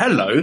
Hello,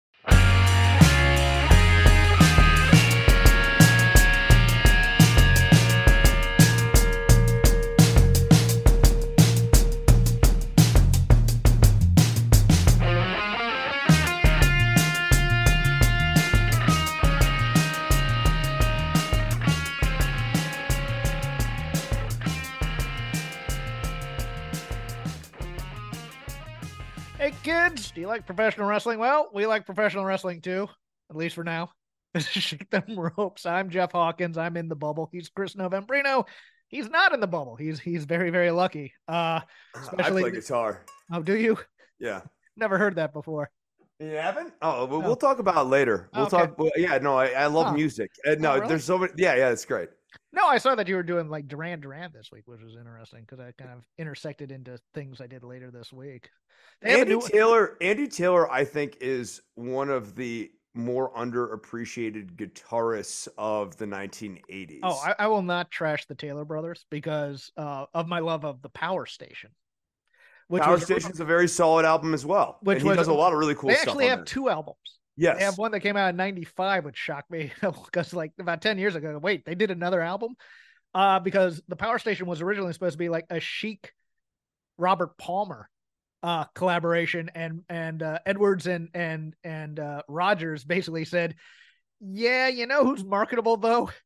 Kids, do you like professional wrestling? Well, we like professional wrestling too, at least for now. Shake Them Ropes. I'm Jeff Hawkins. I'm in the bubble. He's Chris Novembrino. He's not in the bubble. He's he's very very lucky. Uh, especially I play guitar. oh, do you? Yeah. Never heard that before. You haven't? Oh, well, No. we'll talk about it later. We'll Okay. talk. well, yeah, no, I, I love Oh. music. Uh, no, Oh, really? there's so many. Yeah, yeah, it's great. No, I saw that you were doing like Duran Duran this week, which was interesting because I kind of intersected into things I did later this week. Andy Taylor. Andy Taylor, I think, is one of the more underappreciated guitarists of the 1980s. Oh, I, I will not trash the Taylor brothers because uh, of my love of the Power Station. Which Power was- Station's a very solid album as well. Which and he was- does a lot of really cool they stuff. actually have there. two albums. Yes. They have one that came out in '95, which shocked me because, like, about 10 years ago, wait, they did another album. Uh, because the Power Station was originally supposed to be like a chic Robert Palmer uh collaboration, and and uh, Edwards and and and uh, Rodgers basically said, "Yeah, you know who's marketable though."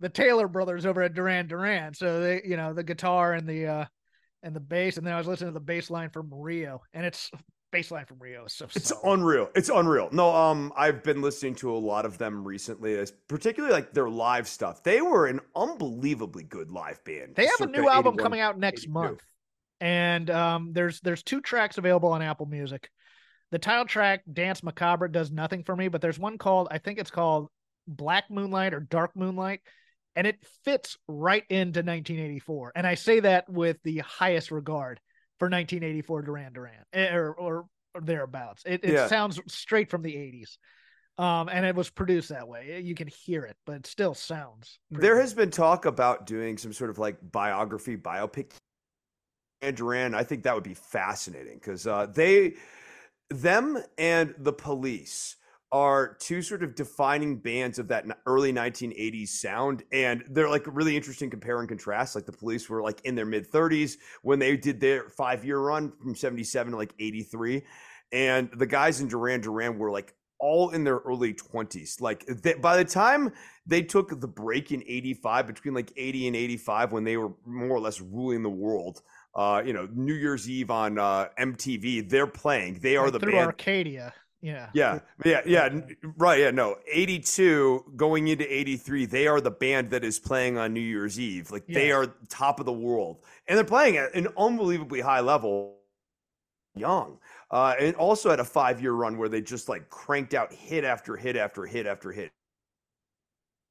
The Taylor brothers over at Duran Duran. So they, you know, the guitar and the uh and the bass, and then I was listening to the bass line from Rio, and it's bass line from Rio is so It's solid. unreal. It's unreal. No, um, I've been listening to a lot of them recently, particularly like their live stuff. They were an unbelievably good live band. They have a new album 81, coming out next 82. month, and um, there's there's two tracks available on Apple Music. The title track "Danse Macabre" does nothing for me, but there's one called I think it's called "Black Moonlight" or "Dark Moonlight," and it fits right into 1984. And I say that with the highest regard for 1984 Duran Duran, eh, or or, or thereabouts. It it Yeah. sounds straight from the 80s. Um, and it was produced that way. You can hear it, but it still sounds. There good. has been talk about doing some sort of like biography, biopic. And Duran, I think that would be fascinating because uh, they, them, and the Police are two sort of defining bands of that early 1980s sound, and they're like really interesting compare and contrast. Like the Police were like in their mid 30s when they did their five year run from 77 to like 83, and the guys in Duran Duran were like all in their early 20s. Like they, by the time they took the break in 85 between like 80 and 85 when they were more or less ruling the world uh you know new year's eve on uh mtv they're playing. They are the through band Arcadia. Yeah. yeah. Yeah. Yeah. Right. Yeah. No. 82 going into 83 they are the band that is playing on new year's eve. Like they are top of the world. And they're playing at an unbelievably high level young. Uh and also had a five year run where they just like cranked out hit after hit after hit after hit.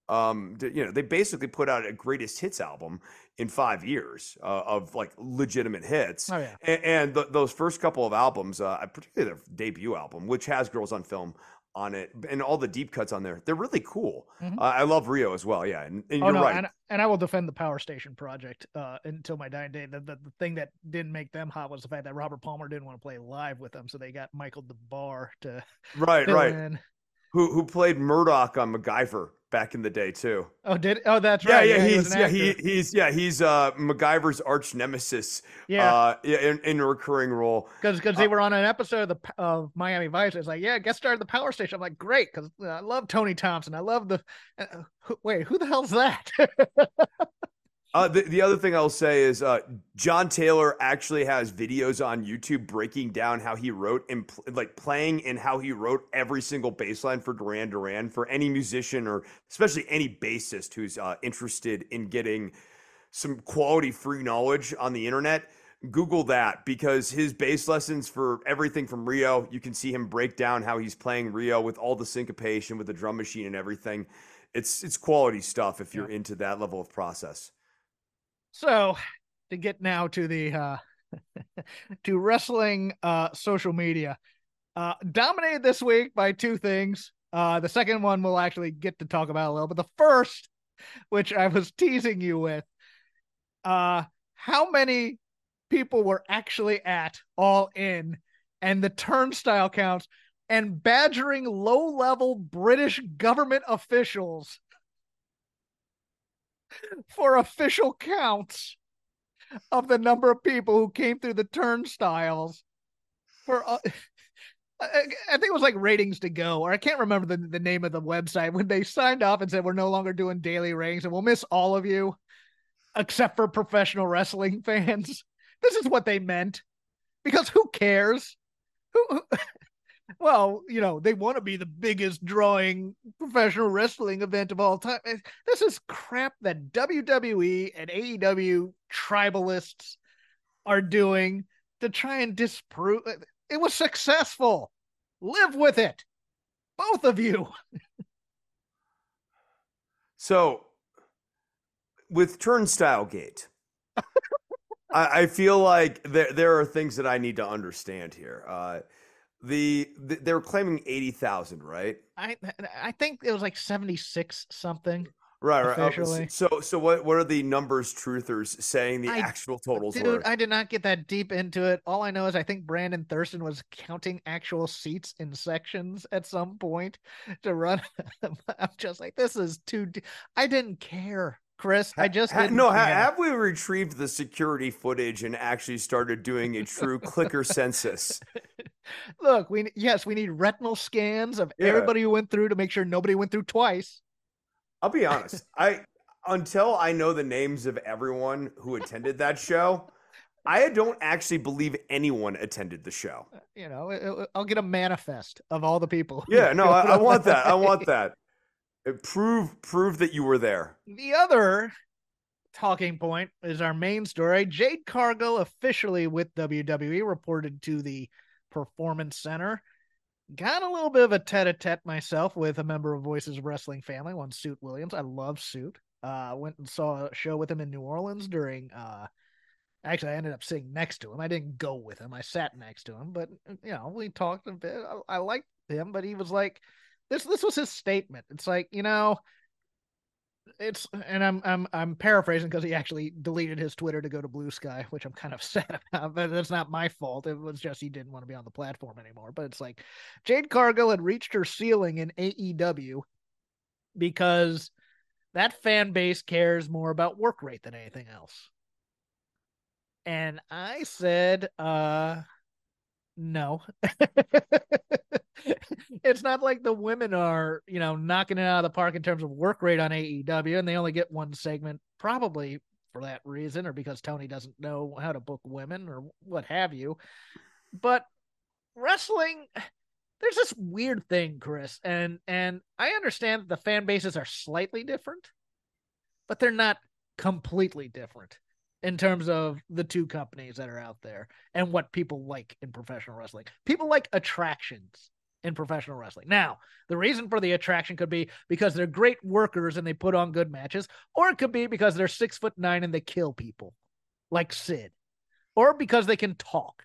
Um you know they basically put out a greatest hits album in five years uh, of like legitimate hits Oh yeah. and, and th- those first couple of albums, uh, particularly their debut album, which has "Girls on Film" on it, and all the deep cuts on there, they're really cool. Mhm. Uh, I love Rio as well. Yeah, and, and Oh you're no, right. and and I will defend the Power Station project uh, until my dying day. The, the the thing that didn't make them hot was the fact that Robert Palmer didn't want to play live with them, so they got Michael Des Barres to right, right. in. Who who played Murdoc on MacGyver back in the day too? Oh, did oh that's Yeah, right. yeah, he was he's an yeah he he's yeah he's uh MacGyver's arch nemesis. yeah, uh, yeah, in, in a recurring role. because because uh, they were on an episode of the of Miami Vice. It's like yeah, guest star of the Power Station. I'm like great because I love Tony Thompson. I love the uh, who, wait who the hell's that? Uh, the, the other thing I'll say is uh, John Taylor actually has videos on YouTube breaking down how he wrote and pl- like playing and how he wrote every single bass line for Duran Duran for any musician or especially any bassist who's uh, interested in getting some quality free knowledge on the internet. Google that because his bass lessons for everything from Rio, you can see him break down how he's playing Rio with all the syncopation with the drum machine and everything. It's it's quality stuff if you're yeah. into that level of process. So, to get now to the uh to wrestling uh social media. Uh dominated this week by two things. Uh the second one we'll actually get to talk about a little, but the first, which I was teasing you with, uh how many people were actually at all in and the turnstile counts and badgering low level British government officials for official counts of the number of people who came through the turnstiles for uh, I think it was like ratings to go, or I can't remember the, the name of the website when they signed off and said we're no longer doing daily ratings and we'll miss all of you except for professional wrestling fans. This is what they meant because who cares? Who, who well, you know, they want to be the biggest drawing professional wrestling event of all time. This is crap that WWE and AEW tribalists are doing to try and disprove eh, it was successful. Live with it. Both of you. so with Turnstile Gate, I, I, feel like there there are things that I need to understand here. Uh, the, the they were claiming eighty thousand, right? I I think it was like seventy six something. Right, right. Uh, officially. So, so what? What are the numbers truthers saying the I, actual totals dude, were? I did not get that deep into it. All I know is I think Brandon Thurston was counting actual seats in sections at some point to run. I'm just like, this is too. De- I didn't care. Chris. I just ha, no. Ha, have we retrieved the security footage and actually started doing a true clicker census? Look, we yes, we need retinal scans of yeah. everybody who went through to make sure nobody went through twice. I'll be honest. I until I know the names of everyone who attended that show, I don't actually believe anyone attended the show. Uh, you know, I'll get a manifest of all the people. Yeah, no, I, I want that. I want that. Uh, prove prove that you were there. The other talking point is our main story. Jade Cargill officially with WWE reported to the Performance Center. Got a little bit of a tete-a-tete myself with a member of Voices Wrestling family, one Suit Williams. I love Suit. Uh, went and saw a show with him in New Orleans during. Uh, actually, I ended up sitting next to him. I didn't go with him. I sat next to him, but you know, we talked a bit. I, I liked him, but he was like, this this was his statement. It's like, you know, it's and I'm I'm I'm paraphrasing because he actually deleted his Twitter to go to Blue Sky, which I'm kind of sad about, but that's not my fault. It was just he didn't want to be on the platform anymore. But it's like Jade Cargill had reached her ceiling in AEW because that fan base cares more about work rate than anything else. And I said, uh no. it's not like the women are, you know, knocking it out of the park in terms of work rate on AEW, and they only get one segment, probably for that reason, or because Tony doesn't know how to book women, or what have you. But wrestling, there's this weird thing, Chris, and and I understand that the fan bases are slightly different, but they're not completely different in terms of the two companies that are out there and what people like in professional wrestling. People like attractions in professional wrestling. Now, the reason for the attraction could be because they're great workers and they put on good matches, or it could be because they're six foot nine and they kill people, like Sid, or because they can talk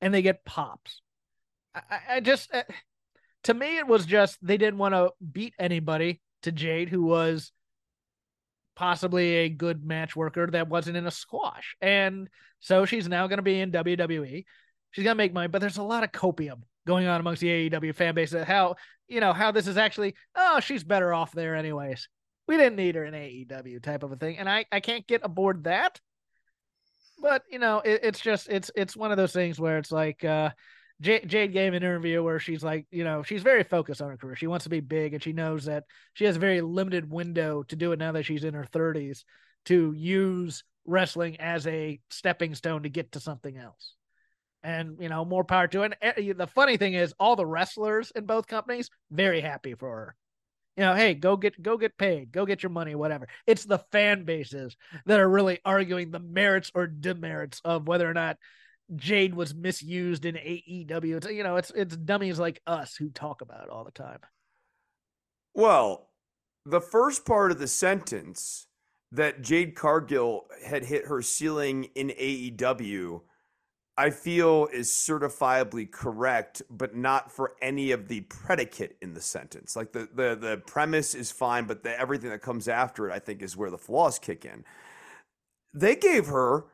and they get pops. I, I just, uh, to me, it was just they didn't want to beat anybody to Jade, who was possibly a good match worker that wasn't in a squash. And so she's now going to be in WWE. She's going to make money, but there's a lot of copium going on amongst the AEW fan base that how, you know, how this is actually, oh, she's better off there anyways. We didn't need her in AEW type of a thing. And I, I can't get aboard that. But, you know, it, it's just, it's, it's one of those things where it's like, uh, Jade, Jade gave an interview where she's like, you know, she's very focused on her career. She wants to be big, and she knows that she has a very limited window to do it now that she's in her 30s. to use wrestling as a stepping stone to get to something else. And you know, more power to it. And eh, the funny thing is, all the wrestlers in both companies very happy for her. You know, hey, go get go get paid, go get your money, whatever. It's the fan bases that are really arguing the merits or demerits of whether or not Jade was misused in AEW. It's, you know, it's it's dummies like us who talk about it all the time. Well, the first part of the sentence that Jade Cargill had hit her ceiling in AEW, I feel is certifiably correct, but not for any of the predicate in the sentence. Like the the the premise is fine, but the, everything that comes after it, I think, is where the flaws kick in. They gave her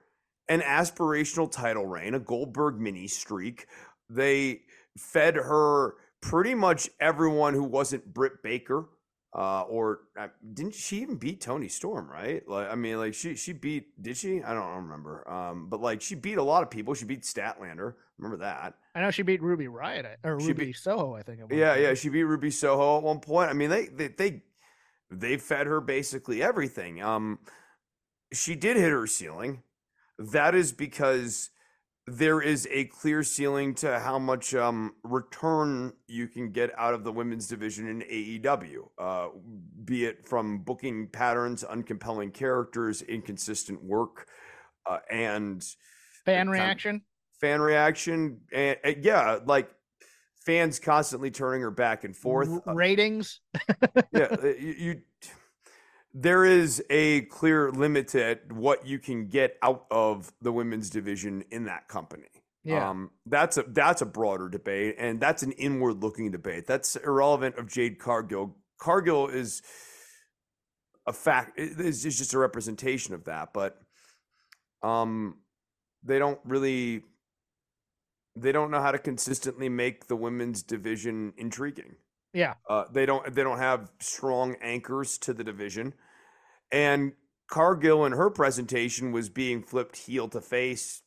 an aspirational title reign, a Goldberg mini streak. They fed her pretty much everyone who wasn't Britt Baker uh, or uh, didn't she even beat Toni Storm? Right? Like, I mean, like she she beat did she? I don't remember. Um, but like she beat a lot of people. She beat Statlander. Remember that? I know she beat Ruby Riott or Ruby beat- Soho. I think. Yeah, point. yeah. She beat Ruby Soho at one point. I mean, they they they they fed her basically everything. Um, she did hit her ceiling. That is because there is a clear ceiling to how much um, return you can get out of the women's division in AEW, uh, be it from booking patterns, uncompelling characters, inconsistent work, uh, and Fan reaction. fan reaction. And, and yeah, like fans constantly turning her back and forth. Uh, ratings. yeah, uh, you, you there is a clear limit to what you can get out of the women's division in that company. Yeah. Um, that's a that's a broader debate, and that's an inward looking debate. That's irrelevant of Jade Cargill. Cargill is a fact is is just a representation of that, but um, they don't really they don't know how to consistently make the women's division intriguing. Yeah. Uh, they don't they don't have strong anchors to the division, and Cargill in her presentation was being flipped heel to face,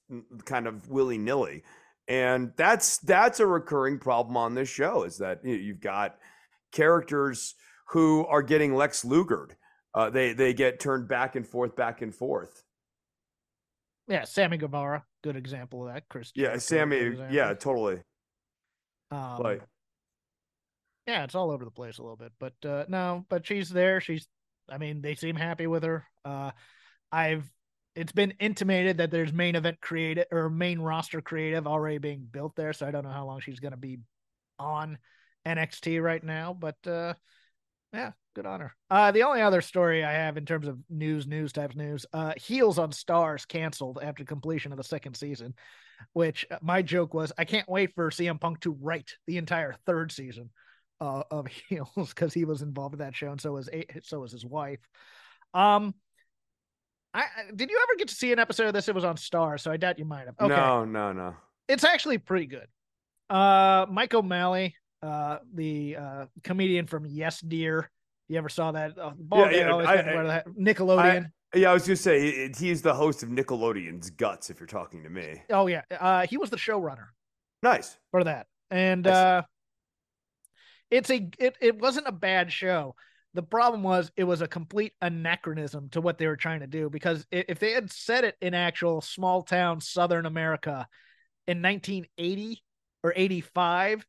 kind of willy nilly, and that's that's a recurring problem on this show. Is that you know, you've got characters who are getting Lex Lugered. Uh, they they get turned back and forth, back and forth. Yeah. Sammy Guevara, good example of that. Chris. Yeah, Jericho, Sammy. Yeah, totally. Um, Like yeah, it's all over the place a little bit, but uh, no, but she's there. She's, I mean, they seem happy with her. Uh, I've, it's been intimated that there's main event creative or main roster creative already being built there, so I don't know how long she's going to be on NXT right now, but uh, yeah, good on her. Uh, the only other story I have in terms of news, news type news, uh, Heels on Starz canceled after completion of the second season, which uh, my joke was I can't wait for CM Punk to write the entire third season uh, of Heels because he was involved in that show, and so was so was his wife. Um, I I- did you ever get to see an episode of this? It was on Starz, so I doubt you might have. Okay, no, no, no. it's actually pretty good. Uh, Mike O'Malley, uh, the uh comedian from Yes Dear. You ever saw that? Uh, Yeah, yeah, I- that. Nickelodeon. Yeah, I was gonna say it, he's the host of Nickelodeon's Guts. If you're talking to me, oh yeah, uh, he was the showrunner. nice. for that. And I see. uh it's a it, it wasn't a bad show. The problem was it was a complete anachronism to what they were trying to do because if they had set it in actual small town southern America in 1980 or 85,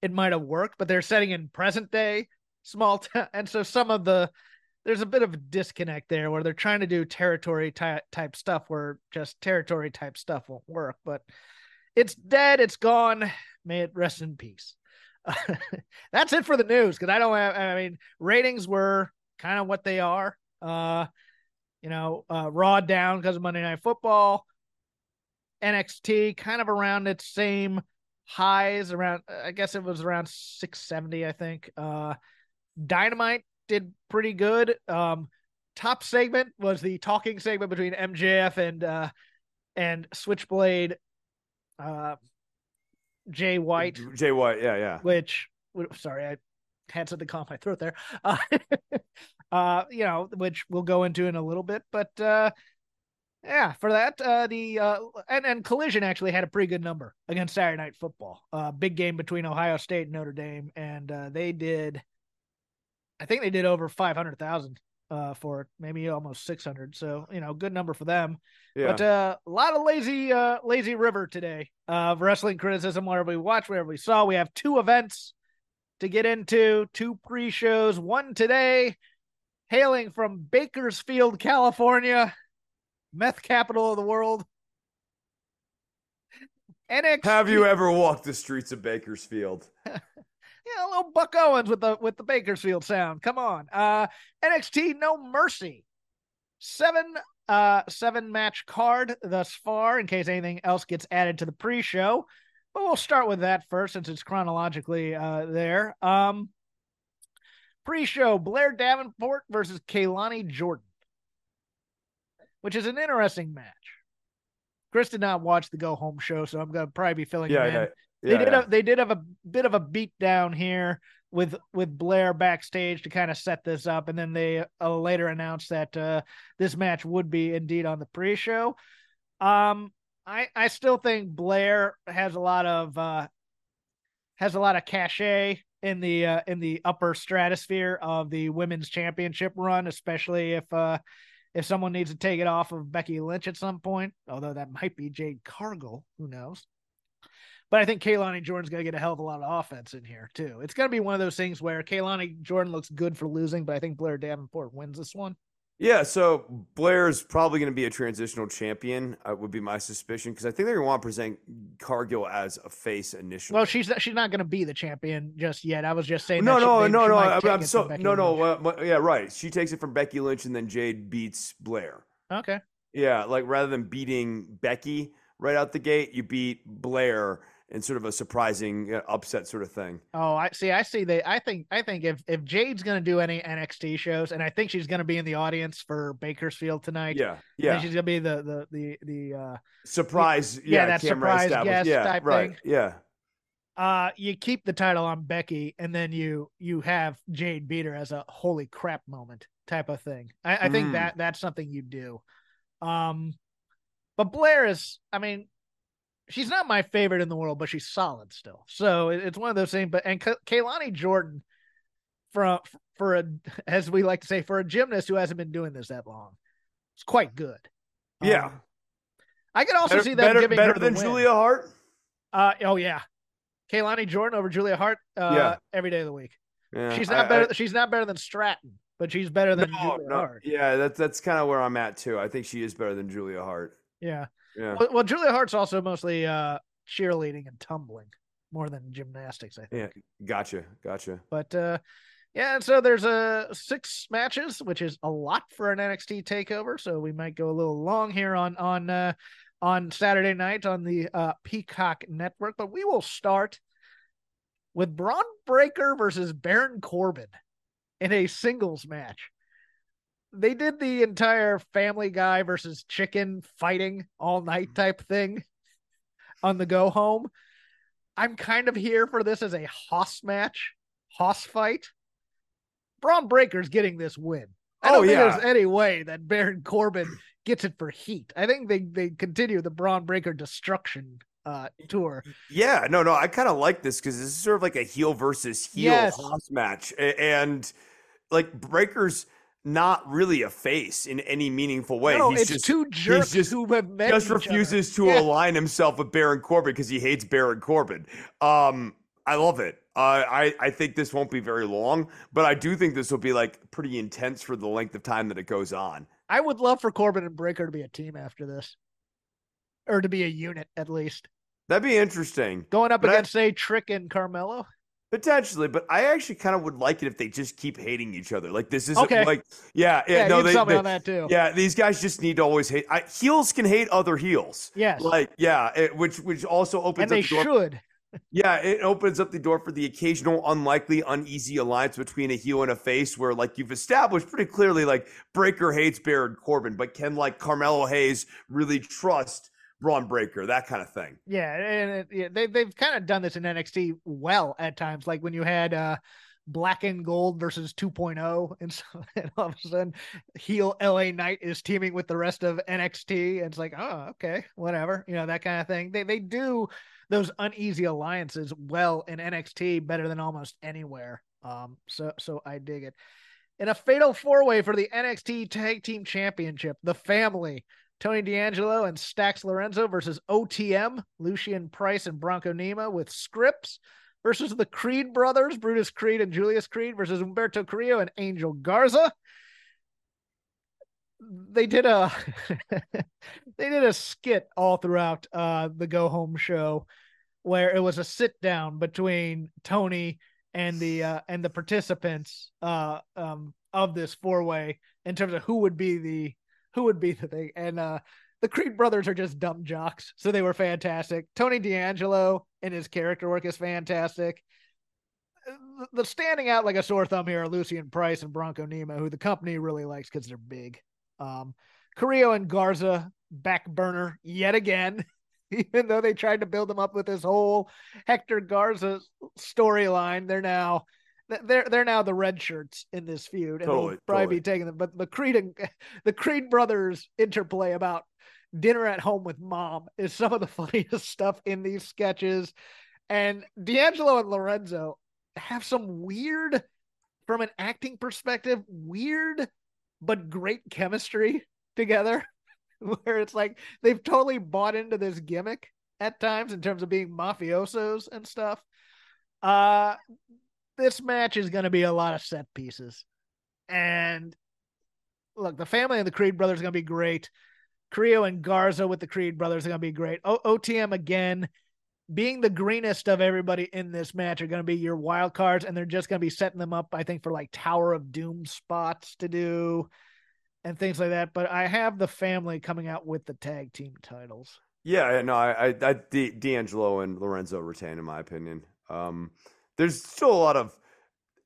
it might have worked, but they're setting in present day small town and so some of the there's a bit of a disconnect there where they're trying to do territory ty- type stuff where just territory type stuff won't work, but it's dead, it's gone. May it rest in peace. That's it for the news because I don't have. I mean, ratings were kind of what they are. Uh, you know, uh, Raw down because of Monday Night Football. NXT kind of around its same highs. Around, I guess it was around six seventy. I think. Uh, Dynamite did pretty good. Um, top segment was the talking segment between MJF and uh, and Switchblade. Uh, Jay White Jay White. Yeah, yeah. which sorry i had something caught my throat there uh, uh you know which we'll go into in a little bit but uh yeah for that uh the uh and and collision actually had a pretty good number against saturday night football uh big game between ohio state and notre dame and uh they did i think they did over 500000 uh, for maybe almost 600. So, you know, good number for them. Yeah. But uh, a lot of lazy, uh, lazy river today of wrestling criticism. Wherever we watch, wherever we saw, we have two events to get into, two pre-shows. One today, hailing from Bakersfield, California, meth capital of the world. NXT. Have you ever walked the streets of Bakersfield? Yeah, a little Buck Owens with the with the Bakersfield sound. Come on. Uh NXT No Mercy. Seven uh seven match card thus far in case anything else gets added to the pre-show. But we'll start with that first since it's chronologically uh there. Um pre-show Blair Davenport versus Kelani Jordan. Which is an interesting match. Chris did not watch the go home show, so I'm gonna probably be filling Yeah, in. Yeah. They did yeah. have they did have a bit of a beat down here with with Blair backstage to kind of set this up, and then they uh, later announced that uh, this match would be indeed on the pre-show. Um, I I still think Blair has a lot of uh, has a lot of cachet in the uh, in the upper stratosphere of the women's championship run, especially if uh, if someone needs to take it off of Becky Lynch at some point. Although that might be Jade Cargill, who knows? But I think Kelani Jordan's going to get a hell of a lot of offense in here too. It's going to be one of those things where Kelani Jordan looks good for losing, but I think Blair Davenport wins this one. Yeah, so Blair's probably going to be a transitional champion. Uh, would be my suspicion because I think they're going to want to present Cargill as a face initially. Well, she's she's not going to be the champion just yet. I was just saying. no, that she- no, no, no. I, I'm so no, no. Uh, yeah, right. She takes it from Becky Lynch and then Jade beats Blair. Okay. Yeah, like rather than beating Becky right out the gate, you beat Blair in sort of a surprising uh, upset sort of thing. Oh, I see. I see. They. I think. I think if if Jade's going to do any NXT shows, and I think she's going to be in the audience for Bakersfield tonight. Yeah, yeah. she's going to be the the the the. uh Surprise. yeah, Yeah, that surprise guest Yeah, type right. thing. Yeah. uh you keep the title on Becky and then you you have Jade beat her as a holy crap moment type of thing. I, I think Mm. that that's something you do. Um but Blair is I mean she's not my favorite in the world, but she's solid still. So it, it's one of those things. But and Ka- Kelani Jordan for for a as we like to say for a gymnast who hasn't been doing this that long, it's quite good. Yeah. Um, I could also Better, see that better, giving better than win. Julia Hart. Uh oh yeah, Kelani Jordan over Julia Hart. Uh, Yeah. every day of the week. Yeah, she's I- not better. I- she's not better than Stratton, but she's better than no, Julia no, Hart. yeah, that's that's kind of where I'm at too. I think she is better than Julia Hart. Yeah. Yeah. Well, well, Julia Hart's also mostly uh, cheerleading and tumbling more than gymnastics, I think. Yeah. Gotcha. Gotcha. But uh, yeah, and so there's uh, six matches, which is a lot for an NXT takeover. So we might go a little long here on on uh, on Saturday night on the uh, Peacock Network. But we will start with Bron Breakker versus Baron Corbin in a singles match. They did the entire Family Guy versus Chicken fighting all night type thing on the go home. I'm kind of here for this as a Hoss match, Hoss fight. Bron Breakker's getting this win. I Oh, don't think yeah. there's any way that Baron Corbin gets it for heat. I think they they continue the Bron Breakker destruction uh tour. Yeah, no, no, I kind of like this because this is sort of like a heel versus heel Yes. Hoss match, and like Breakker's not really a face in any meaningful way. no, he's it's just two jerks just- who have met just each other. refuses to Yeah. align himself with Baron Corbin because he hates Baron Corbin. Um, I love it. Uh, I I think this won't be very long, but I do think this will be like pretty intense for the length of time that it goes on. I would love for Corbin and Breakker to be a team after this. Or to be a unit at least. That'd be interesting. Going up But I- against, say, Trick and Carmelo. Potentially, but I actually kind of would like it if they just keep hating each other. Like this is Okay. like, yeah, yeah, Yeah, no, they, they- on that too. yeah, these guys just need to always hate. I, heels can hate other heels. Yes. Like, yeah, it, which which also opens and they up the door. should. Yeah, it opens up the door for the occasional unlikely, uneasy alliance between a heel and a face, where like you've established pretty clearly, like Breakker hates Baron Corbin, but can like Carmelo Hayes really trust Bron Breakker? That kind of thing. Yeah, and yeah, they they've kind of done this in NXT well at times, like when you had uh Black and Gold versus 2.0, and so and all of a sudden, heel LA Knight is teaming with the rest of NXT, and it's like, oh, okay, whatever, you know that kind of thing. They they do those uneasy alliances well in NXT better than almost anywhere. Um, so so I dig it. In a fatal four way for the NXT Tag Team Championship, the family, Tony D'Angelo and Stacks Lorenzo versus OTM, Lucien Price and Bronco Nima with Scrypts versus the Creed brothers, Brutus Creed and Julius Creed versus Humberto Carrillo and Angel Garza. They did a they did a skit all throughout uh the go home show where it was a sit down between Tony and the uh and the participants uh um of this four way in terms of who would be the who would be the thing and uh the Creed brothers are just dumb jocks, so they were fantastic. Tony D'Angelo and his character work is fantastic. The standing out like a sore thumb here are Lucien Price and Bronco Nima, who the company really likes because they're big. Um, Carrillo and Garza back burner yet again, even though they tried to build them up with this whole Hector Garza storyline. They're now they're they're now the red shirts in this feud, and Totally, they'll probably totally. be taking them. But the Creed and the Creed brothers interplay about dinner at home with mom is some of the funniest stuff in these sketches. And D'Angelo and Lorenzo have some weird, from an acting perspective, weird but great chemistry together. Where it's like they've totally bought into this gimmick at times in terms of being mafiosos and stuff. Uh this match is going to be a lot of set pieces. And look, the family of the Creed brothers is going to be great. Creo and Garza with the Creed brothers are going to be great. O- OTM again, being the greenest of everybody in this match are going to be your wild cards, and they're just going to be setting them up, I think, for like Tower of Doom spots to do and things like that. But I have the family coming out with the tag team titles. Yeah, no, I, I, I D, D'Angelo and Lorenzo retain, in my opinion. Um, there's still a lot of.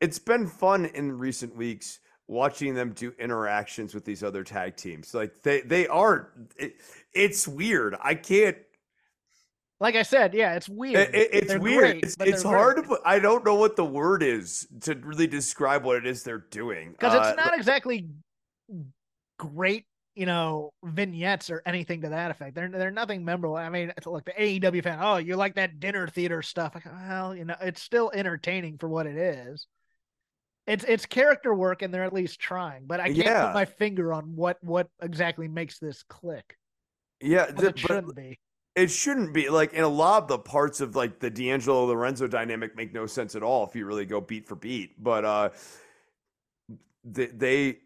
It's been fun in recent weeks watching them do interactions with these other tag teams. Like they, they are. It, it's weird. I can't. Like I said, yeah, it's weird. It, it- it's They're weird. great, it's it's hard great. to put. I don't know what the word is to really describe what it is they're doing. because Uh, it's not exactly great, you know, vignettes or anything to that effect. They're they're nothing memorable. I mean, like the AEW fan, oh, you like that dinner theater stuff? Like, well, you know, it's still entertaining for what it is. It's it's character work, and they're at least trying. But I can't Yeah. put my finger on what what exactly makes this click. yeah, 'cause the- it shouldn't be. it shouldn't be like in a lot of the parts of like the D'Angelo Lorenzo dynamic make no sense at all if you really go beat for beat. But uh they they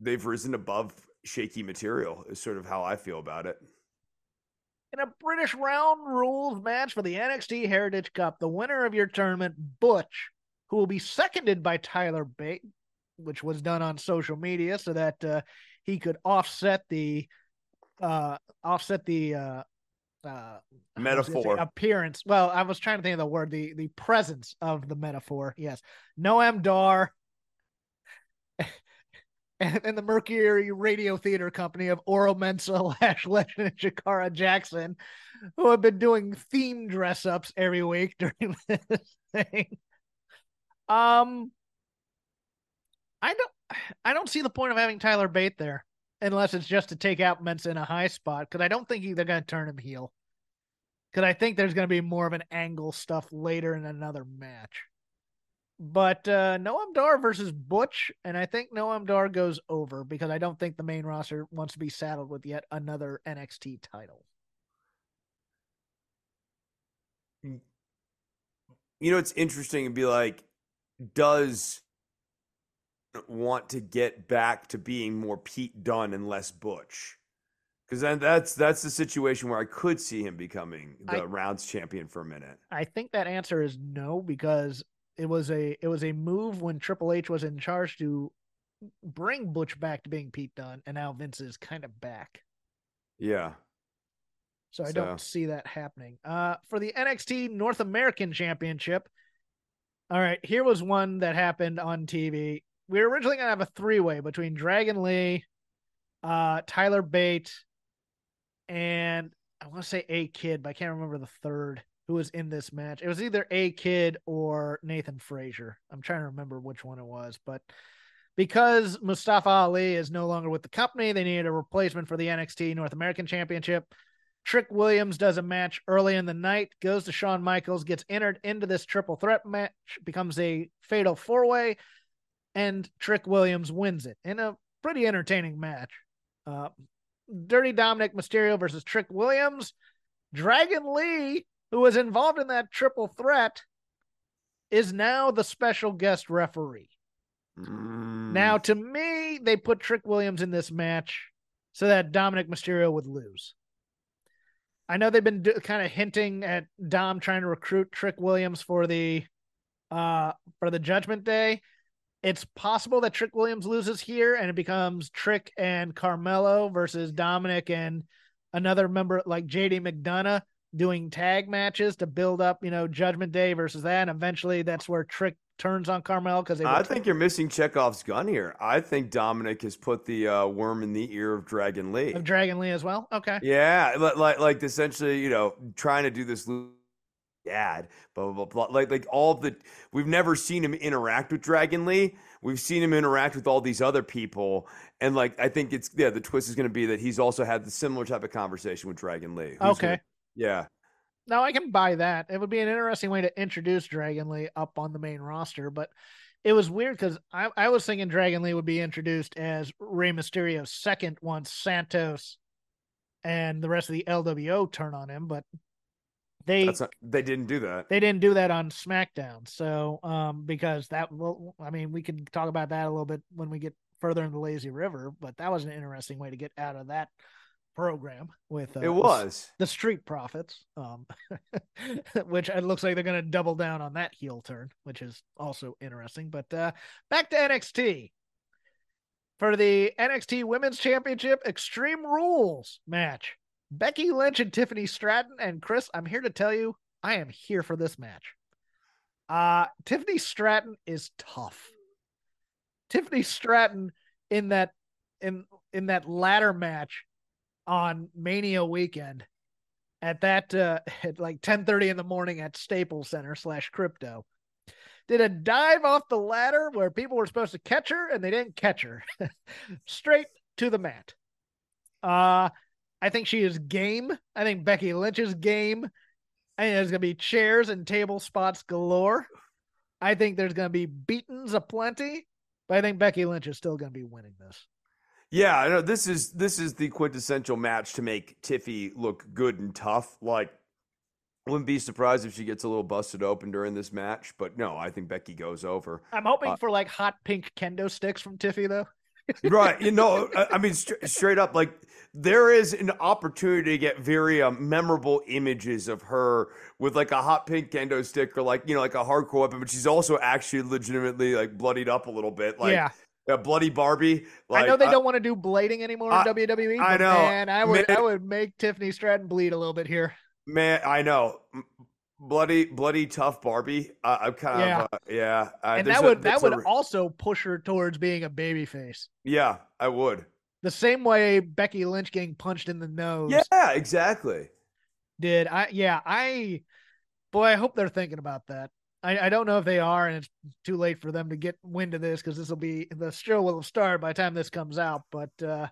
they've risen above shaky material is sort of how I feel about it. In a British round rules match for the NXT Heritage Cup, the winner of your tournament, Butch, who will be seconded by Tyler Bate, which was done on social media so that uh, he could offset the uh, offset the uh, uh, Metaphor. appearance. Well, I was trying to think of the word, the the presence of the metaphor. Yes, Noam Dar. And, and the Mercury Radio Theater Company of Oro Mensa, Lash Legend, and Jakara Jackson, who have been doing theme dress ups every week during this thing. Um, I don't, I don't see the point of having Tyler Bate there unless it's just to take out Mensa in a high spot because I don't think they're going to turn him heel. Because I think there's going to be more of an angle stuff later in another match. But uh, Noam Dar versus Butch, and I think Noam Dar goes over because I don't think the main roster wants to be saddled with yet another NXT title. You know, it's interesting to be like, does want to get back to being more Pete Dunne and less Butch? Because then that's that's the situation where I could see him becoming the I- rounds champion for a minute. I think that answer is no because it was a it was a move when Triple H was in charge to bring Butch back to being Pete Dunne, and now Vince is kind of back. Yeah. So I So- don't see that happening. Uh, for the NXT North American Championship, all right, here was one that happened on TV. We were originally gonna have a three way between Dragon Lee, uh, Tyler Bate, and I want to say A Kid, but I can't remember the third who was in this match. It was either A Kid or Nathan Frazer. I'm trying to remember which one it was, but because Mustafa Ali is no longer with the company, they needed a replacement for the NXT North American Championship. Trick Williams does a match early in the night, goes to Shawn Michaels, gets entered into this triple threat match, becomes a fatal four way. and Trick Williams wins it in a pretty entertaining match. Uh, Dirty Dominik Mysterio versus Trick Williams. Dragon Lee, who was involved in that triple threat, is now the special guest referee. Mm. Now, to me, they put Trick Williams in this match so that Dominik Mysterio would lose. I know they've been do- kind of hinting at Dom trying to recruit Trick Williams for the uh for the Judgment Day. It's possible that Trick Williams loses here and it becomes Trick and Carmelo versus Dominik and another member like JD McDonagh doing tag matches to build up, you know, Judgment Day versus that. And eventually that's where Trick turns on Carmel because I think you're missing Chekhov's gun here. I think Dominik has put the uh, worm in the ear of Dragon Lee. of Dragon Lee as well. Okay. Yeah, li- like like essentially, you know, trying to do this dad, blah blah blah. blah. Like like all the we've never seen him interact with Dragon Lee. We've seen him interact with all these other people, and like I think it's yeah. The twist is going to be that he's also had the similar type of conversation with Dragon Lee. Okay. gonna- yeah. Now I can buy that. It would be an interesting way to introduce Dragon Lee up on the main roster, but it was weird because I, I was thinking Dragon Lee would be introduced as Rey Mysterio's second once Santos and the rest of the LWO turn on him, but they not, they didn't do that. they didn't do that on SmackDown. So um because that well I mean we can talk about that a little bit when we get further in the lazy river, but that was an interesting way to get out of that program with uh, It was. the Street Profits, um, which it looks like they're going to double down on that heel turn, which is also interesting. But uh, back to NXT for the NXT Women's Championship Extreme Rules match. Becky Lynch and Tiffany Stratton and Chris, I'm here to tell you, I am here for this match. Uh, Tiffany Stratton is tough. Tiffany Stratton in that in in that ladder match on Mania weekend at that uh at like 10 30 in the morning at Staples Center slash crypto. Did a dive off the ladder where people were supposed to catch her and they didn't catch her. Straight to the mat. Uh I think she is game. I think Becky Lynch is game. I think there's gonna be chairs and table spots galore. I think there's gonna be beatings aplenty, but I think Becky Lynch is still gonna be winning this. Yeah, I know this is this is the quintessential match to make Tiffy look good and tough. Like, wouldn't be surprised if she gets a little busted open during this match. But no, I think Becky goes over. I'm hoping Uh, for like hot pink kendo sticks from Tiffy though. right you know i, I mean stra- straight up like there is an opportunity to get very um, memorable images of her with like a hot pink kendo stick or like you know like a hardcore weapon but she's also actually legitimately like bloodied up a little bit like yeah, a bloody barbie like I know they uh, don't want to do blading anymore I- in WWE. I know. man, I would Man. I would make Tiffany Stratton bleed a little bit here. man i know bloody bloody tough barbie uh, i'm kind Yeah. of uh, yeah uh, and that a- would that there's a would also push her towards being a babyface. yeah i would The same way Becky Lynch getting punched in the nose yeah exactly did. I yeah, I boy, I hope they're thinking about that. I, I don't know if they are, and it's too late for them to get wind of this because this will be the show will have started by the time this comes out. But uh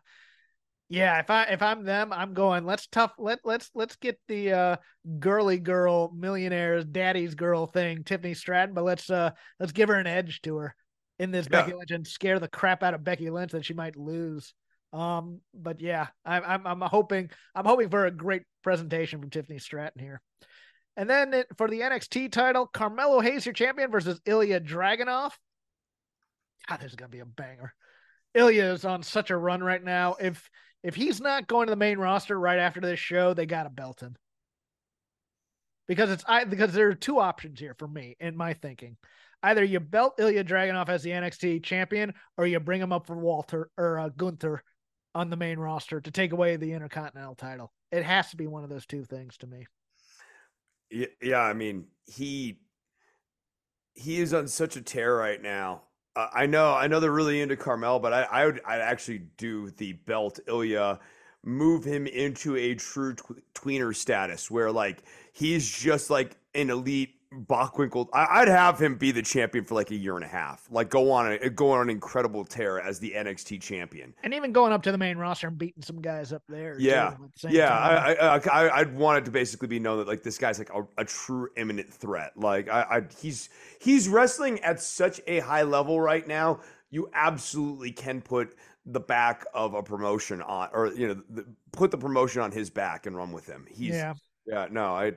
yeah, if I if I'm them, I'm going. Let's tough. Let let's let's get the uh girly girl millionaires daddy's girl thing, Tiffany Stratton. But let's uh let's give her an edge to her in this Yeah. Becky Lynch and scare the crap out of Becky Lynch that she might lose. Um, but yeah, I'm I'm I'm hoping I'm hoping for a great presentation from Tiffany Stratton here. And then it, for the NXT title, Carmelo Hayes, your champion, versus Ilya Dragunov. God, this is gonna be a banger. Ilya is on such a run right now. If if he's not going to the main roster right after this show, they gotta belt him. Because it's I because there are two options here for me in my thinking. Either you belt Ilya Dragunov as the NXT champion, or you bring him up for Walter or uh, Gunther on the main roster to take away the Intercontinental title. It has to be one of those two things to me. Yeah, I mean, he he is on such a tear right now. Uh, I know, I know they're really into Carmel, but I, I would, I'd actually do the belt Ilya, move him into a true tw- tweener status where like he's just like an elite Bockwinkel. I, I'd have him be the champion for like a year and a half, like go on a go on an incredible tear as the NXT champion. And even going up to the main roster and beating some guys up there. Yeah. the Yeah. I, I, I, I'd want it to basically be known that like this guy's like a, a true imminent threat. Like I, I, he's he's wrestling at such a high level right now you absolutely can put the back of a promotion on, or you know, the, put the promotion on his back and run with him. He's yeah. yeah, no, I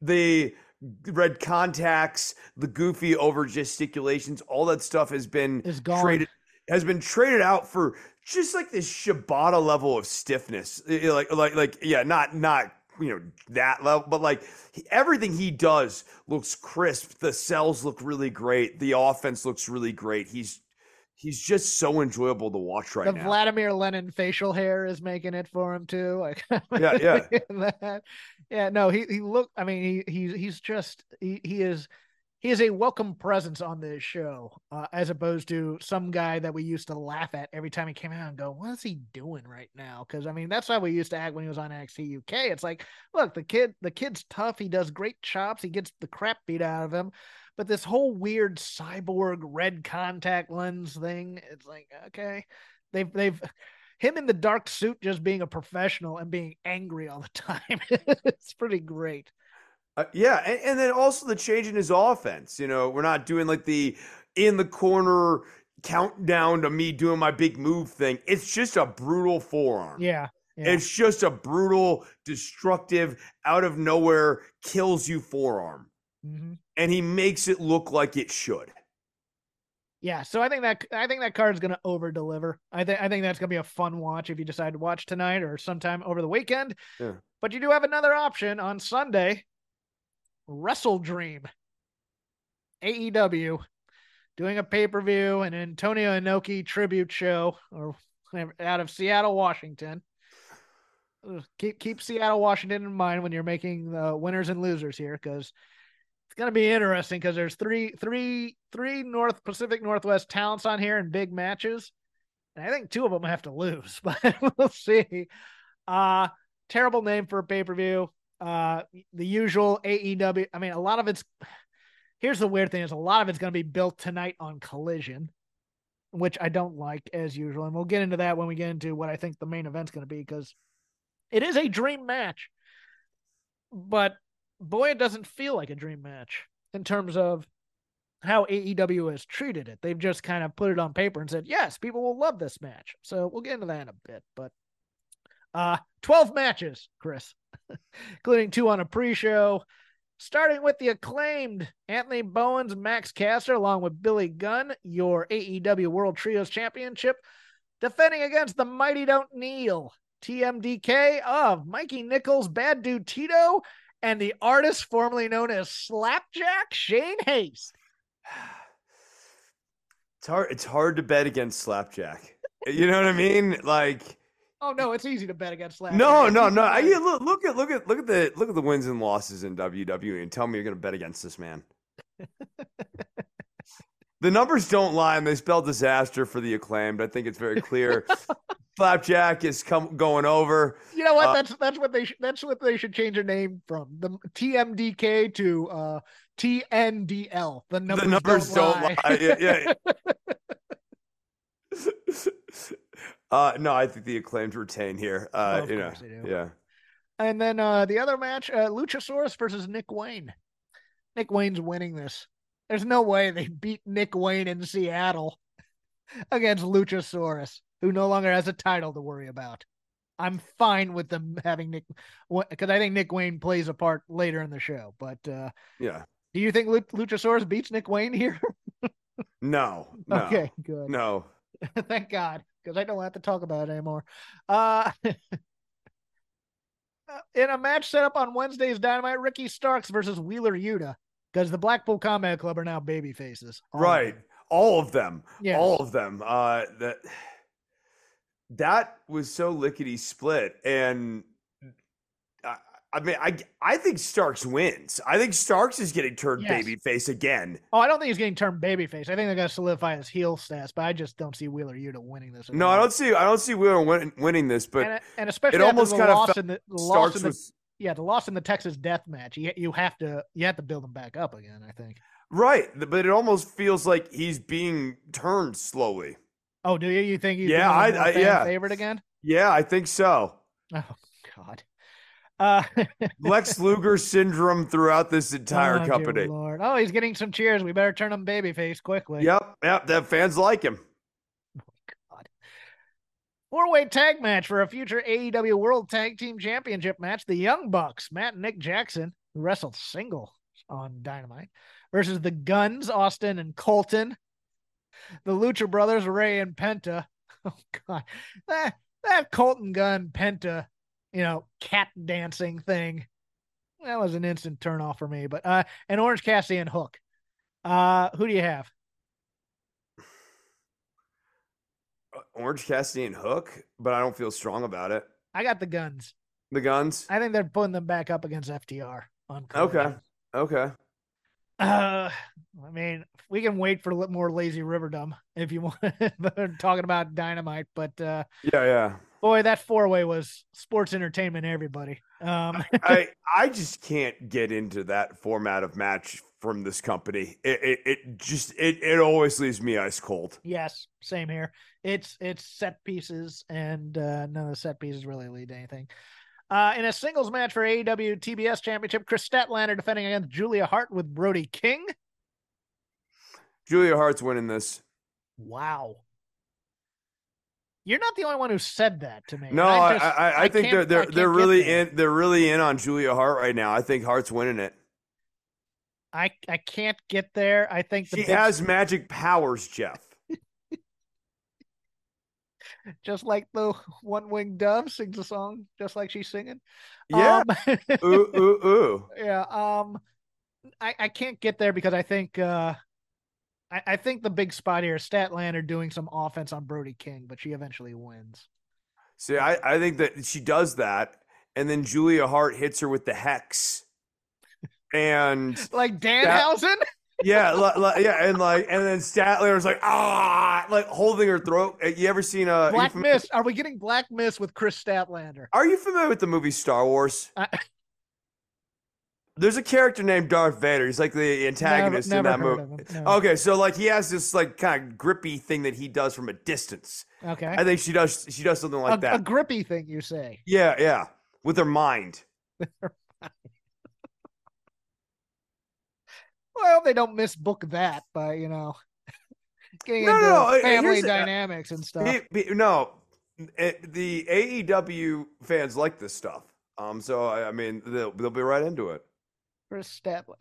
the red contacts, the goofy over gesticulations, all that stuff has been Is gone. traded has been traded out for just like this Shibata level of stiffness. Like like like yeah, not not you know that level, but like he, everything he does looks crisp. The cells look really great. The offense looks really great. He's he's just so enjoyable to watch right the now. Vladimir Lenin facial hair is making it for him too. Like Yeah, yeah. that. Yeah, no, he he look I mean he he he's just he, he is he is a welcome presence on this show, uh, as opposed to some guy that we used to laugh at every time he came out and go, "What is he doing right now?" Because I mean, that's how we used to act when he was on NXT UK. It's like, look, the kid, the kid's tough. He does great chops. He gets the crap beat out of him. But this whole weird cyborg red contact lens thing, it's like, okay, they've they've him in the dark suit just being a professional and being angry all the time. it's pretty great. Uh, yeah, and, and then also the change in his offense. You know, we're not doing like the in the corner countdown to me doing my big move thing. It's just a brutal forearm. Yeah. yeah. It's just a brutal, destructive, out of nowhere, kills you forearm. Mhm. And he makes it look like it should. Yeah, so I think that I think that card is going to over deliver. I think I think that's going to be a fun watch if you decide to watch tonight or sometime over the weekend. Yeah. But you do have another option on Sunday. WrestleDream. AEW doing a pay-per-view and Antonio Inoki tribute show or out of Seattle, Washington. Keep keep Seattle, Washington in mind when you're making the winners and losers here because it's going to be interesting because there's three three three north pacific northwest talents on here in big matches. And i think two of them have to lose but we'll see. Uh terrible name for a pay-per-view. Uh the usual aew i mean a lot of it's here's the weird thing is a lot of it's going to be built tonight on collision which i don't like as usual. And we'll get into that when we get into what i think the main event's going to be because it is a dream match. But boy, it doesn't feel like a dream match in terms of how AEW has treated it. They've just kind of put it on paper and said, yes, people will love this match. So we'll get into that in a bit. But uh 12 matches, Chris, including two on a pre-show. Starting with the acclaimed Anthony Bowens, Max Caster, along with Billy Gunn, your AEW World Trios Championship, defending against the Mighty Don't Kneel, TMDK of Mikey Nichols, Bad Dude Tito, and the artist formerly known as Slapjack Shane Haste. It's hard it's hard to bet against Slapjack. You know what I mean? Like Oh no, it's easy to bet against Slapjack. no, no, no. I, yeah, look, look at look at look at the look at the wins and losses in WWE and tell me you're gonna bet against this man. the numbers don't lie and they spell disaster for the acclaimed. I think it's very clear. Slapjack is come going over. You know what? uh, that's that's what they should that's what they should change their name from the TMDK to uh TNDL. The numbers, the numbers don't, lie. Yeah, yeah. uh, no, I think the acclaimed retain here. Uh, Of you know, yeah. And then uh the other match, uh Luchasaurus versus Nick Wayne. Nick Wayne's winning this. There's no way they beat Nick Wayne in Seattle against Luchasaurus, who no longer has a title to worry about. I'm fine with them having Nick because I think Nick Wayne plays a part later in the show. But uh Yeah. do you think Luchasaurus beats Nick Wayne here? No. No. Okay, good. No. Thank God, because I don't have to talk about it anymore. Uh, in a match set up on Wednesday's Dynamite, Ricky Starks versus Wheeler Yuta, because the Blackpool Combat Club are now baby faces. All Right. All of them. Yes. All of them. Uh that that was so lickety split. And I, I mean I I think Starks wins. I think Starks is getting turned Yes. babyface again. Oh, I don't think he's getting turned babyface. I think they're going to solidify his heel stats, but I just don't see Wheeler Yuta winning this. No, I don't see I don't see Wheeler win, winning this, but and, and especially it almost the kind of loss in the, Starks in the was yeah the loss in the Texas Death match. You you have to you have to build him back up again. I think. right, but it almost feels like he's being turned slowly. Oh, do you? You think he's Yeah, I- I- yeah. favorite again? Yeah, I think so. Oh God. Uh, Lex Luger syndrome throughout this entire oh, company. Lord. Oh, he's getting some cheers. We better turn him babyface quickly. Yep, yep. The fans like him. Four way tag match for a future AEW World Tag Team Championship match. The Young Bucks, Matt and Nick Jackson, who wrestled single on Dynamite, versus the Guns, Austin and Colten. The Lucha Brothers, Ray and Penta. Oh, God. That, that Colten Gunn Penta, you know, cat dancing thing. That was an instant turn off for me. But, uh, and Orange Cassidy and Hook. Uh, who do you have? Orange Cassidy and Hook, but I don't feel strong about it. I got the Guns. The guns. I think they're putting them back up against FTR on Okay. Okay. Uh, I mean, we can wait for a little more lazy Riverdom if you want. talking about dynamite, but uh, Yeah, yeah. boy, that four way was sports entertainment. Everybody. Um, I I just can't get into that format of match from this company. It it, it just it it always leaves me ice cold. yes, same here. It's it's set pieces, and uh, none of the set pieces really lead to anything. Uh, in a singles match for AEW TBS Championship, Kris Statlander defending against Julia Hart with Brody King. Julia Hart's winning this. Wow. You're not the only one who said that to me. No, I just- I, I, I think they're they're they're really in they're really in on Julia Hart right now. I think Hart's winning it. I I can't get there. I think the She big- has magic powers, Jeff. Just like the one winged dove sings a song just like she's singing. Yeah. Um, ooh ooh ooh. yeah. Um, I I can't get there because I think uh, I I think the big spot here is Statlander doing some offense on Brody King, but she eventually wins. See, I I think that she does that, and then Julia Hart hits her with the hex, and Like Danhausen. Yeah, li- li- yeah, and like, and then Statler's like ah, like holding her throat. Uh, You ever seen a you Black familiar- Mist. Are we getting Black Mist with Kris Statlander? Are you familiar with the movie Star Wars? I- There's a character named Darth Vader. He's like the antagonist never in that movie. no. Okay, so like he has this like kind of grippy thing that he does from a distance. Okay. I think she does she does something like a, that. a grippy thing, you say? yeah, yeah, with her mind. Well, they don't misbook that by you know getting No, into no, uh, family here's dynamics and stuff. Be- be- no, eh, the AEW fans like this stuff. Um, so I, I mean, they'll they'll be right into it. Chris Statler.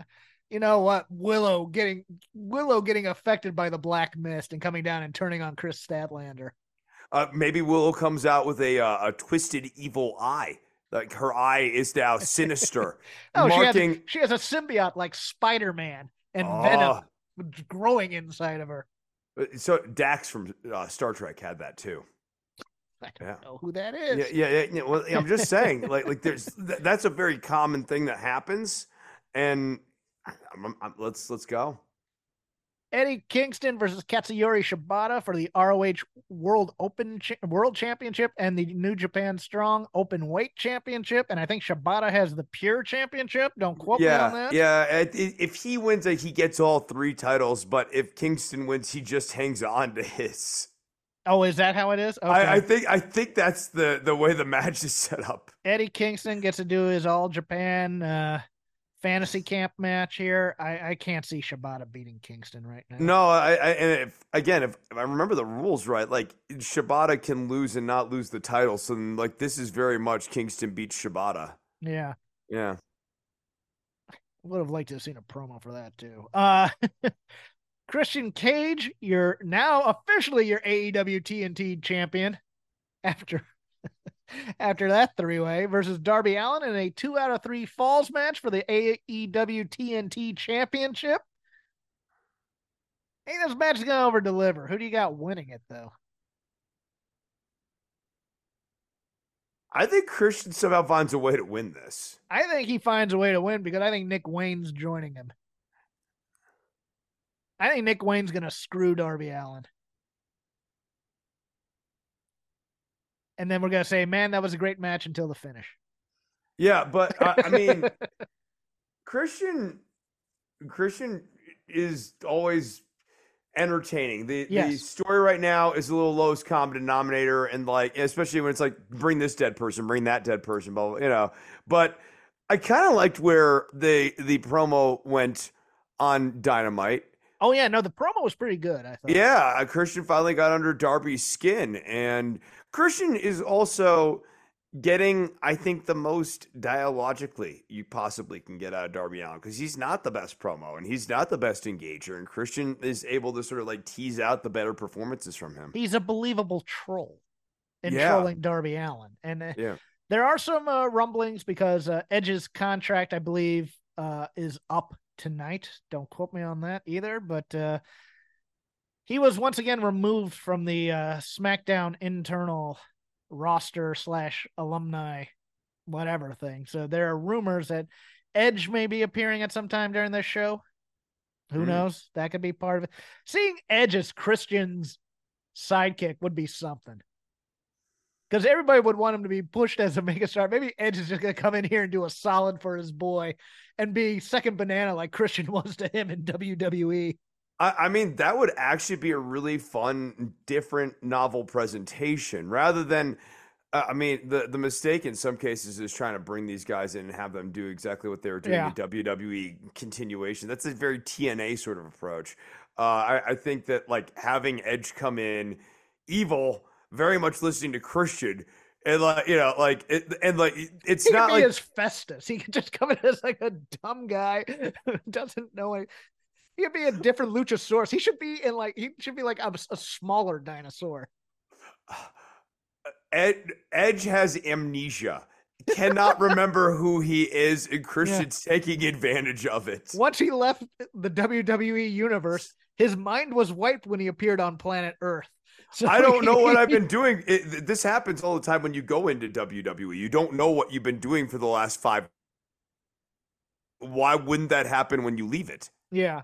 You know what? Willow getting Willow getting affected by the black mist and coming down and turning on Kris Statlander. Uh, maybe Willow comes out with a uh, a twisted evil eye. Like her eye is now sinister, Oh, marking. she has she has a symbiote like Spider Man and Oh. Venom growing inside of her. So Dax from uh, Star Trek had that too. I don't Yeah. know who that is. Yeah, yeah, yeah. yeah. Well, I'm just saying, like, like there's th- that's a very common thing that happens, and I'm, I'm, let's let's go. Eddie Kingston versus Katsuyori Shibata for the ROH World Open Cha- World Championship and the New Japan Strong Open Weight Championship. And I think Shibata has the Pure Championship. Don't quote me on that. yeah. If he wins, uh, he gets all three titles. But if Kingston wins, he just hangs on to his. Oh, is that how it is? Okay. I, I think I think that's the the way the match is set up. Eddie Kingston gets to do his All Japan uh, fantasy camp match here. I, I can't see Shibata beating Kingston right now. No, I, I and if again, if, if I remember the rules right, like Shibata can lose and not lose the title. So then, like this is very much Kingston beats Shibata. Yeah. Yeah. Would have liked to have seen a promo for that too. Uh Christian Cage, you're now officially your AEW TNT champion after after that three-way versus Darby Allin in a two out of three falls match for the AEW TNT championship. Hey, this match is gonna over deliver. Who do you got winning it though? I think Christian somehow finds a way to win this. I think he finds a way to win because I think Nick Wayne's joining him. I think Nick Wayne's gonna screw Darby Allin. And then we're gonna say, man, that was a great match until the finish. Yeah, but I, I mean, Christian, Christian is always entertaining. The the story right now is a little lowest common denominator, and like especially when it's like bring this dead person, bring that dead person, blah, blah, you know. But I kind of liked where the the promo went on Dynamite. Oh yeah, no, the promo was pretty good. I thought. Yeah, Christian finally got under Darby's skin, and Christian is also getting, I think, the most dialogically you possibly can get out of Darby Allin because he's not the best promo and he's not the best engager, and Christian is able to sort of like tease out the better performances from him. he's a believable troll in Yeah. trolling Darby Allin. And uh, Yeah. there are some uh, rumblings because uh, Edge's contract, I believe, uh, is up tonight. Don't quote me on that either, but uh, he was once again removed from the uh, SmackDown internal roster slash alumni whatever thing. So there are rumors that Edge may be appearing at some time during this show. Who Hmm. knows? That could be part of it. Seeing Edge as Christian's sidekick would be something. Because everybody would want him to be pushed as a megastar. Maybe Edge is just going to come in here and do a solid for his boy and be second banana like Christian was to him in. WWE. I, I mean, that would actually be a really fun, different, novel presentation rather than. Uh, I mean, the the mistake in some cases is trying to bring these guys in and have them do exactly what they were doing Yeah. in WWE continuation. That's a very TNA sort of approach. Uh, I, I think that like having Edge come in, evil, very much listening to Christian, and like you know, like it, and like it's He not be like as Festus. He could just come in as like a dumb guy doesn't know it. He could be a different Luchasaurus. He should be in like he should be like a, a smaller dinosaur. Ed, Edge has amnesia. Cannot remember who he is, and Christian's taking advantage of it. Once he left the WWE universe, his mind was wiped when he appeared on planet Earth. So I don't know what I've been doing. It, this happens all the time when you go into WWE. You don't know what you've been doing for the last five. Why wouldn't that happen when you leave it? Yeah,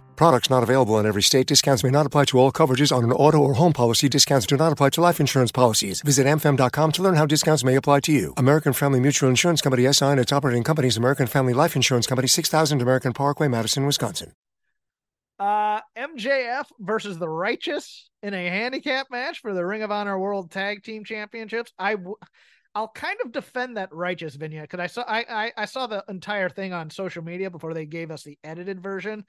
Products not available in every state. Discounts may not apply to all coverages on an auto or home policy. Discounts do not apply to life insurance policies. Visit amfam.com to learn how discounts may apply to you. American Family Mutual Insurance Company SI and its operating companies American Family Life Insurance Company 6000 American Parkway, Madison, Wisconsin. Uh, MJF versus the Righteous in a handicap match for the Ring of Honor World Tag Team Championships. I, w- I'll kind of defend that Righteous vignette because I saw I, I I saw the entire thing on social media before they gave us the edited version.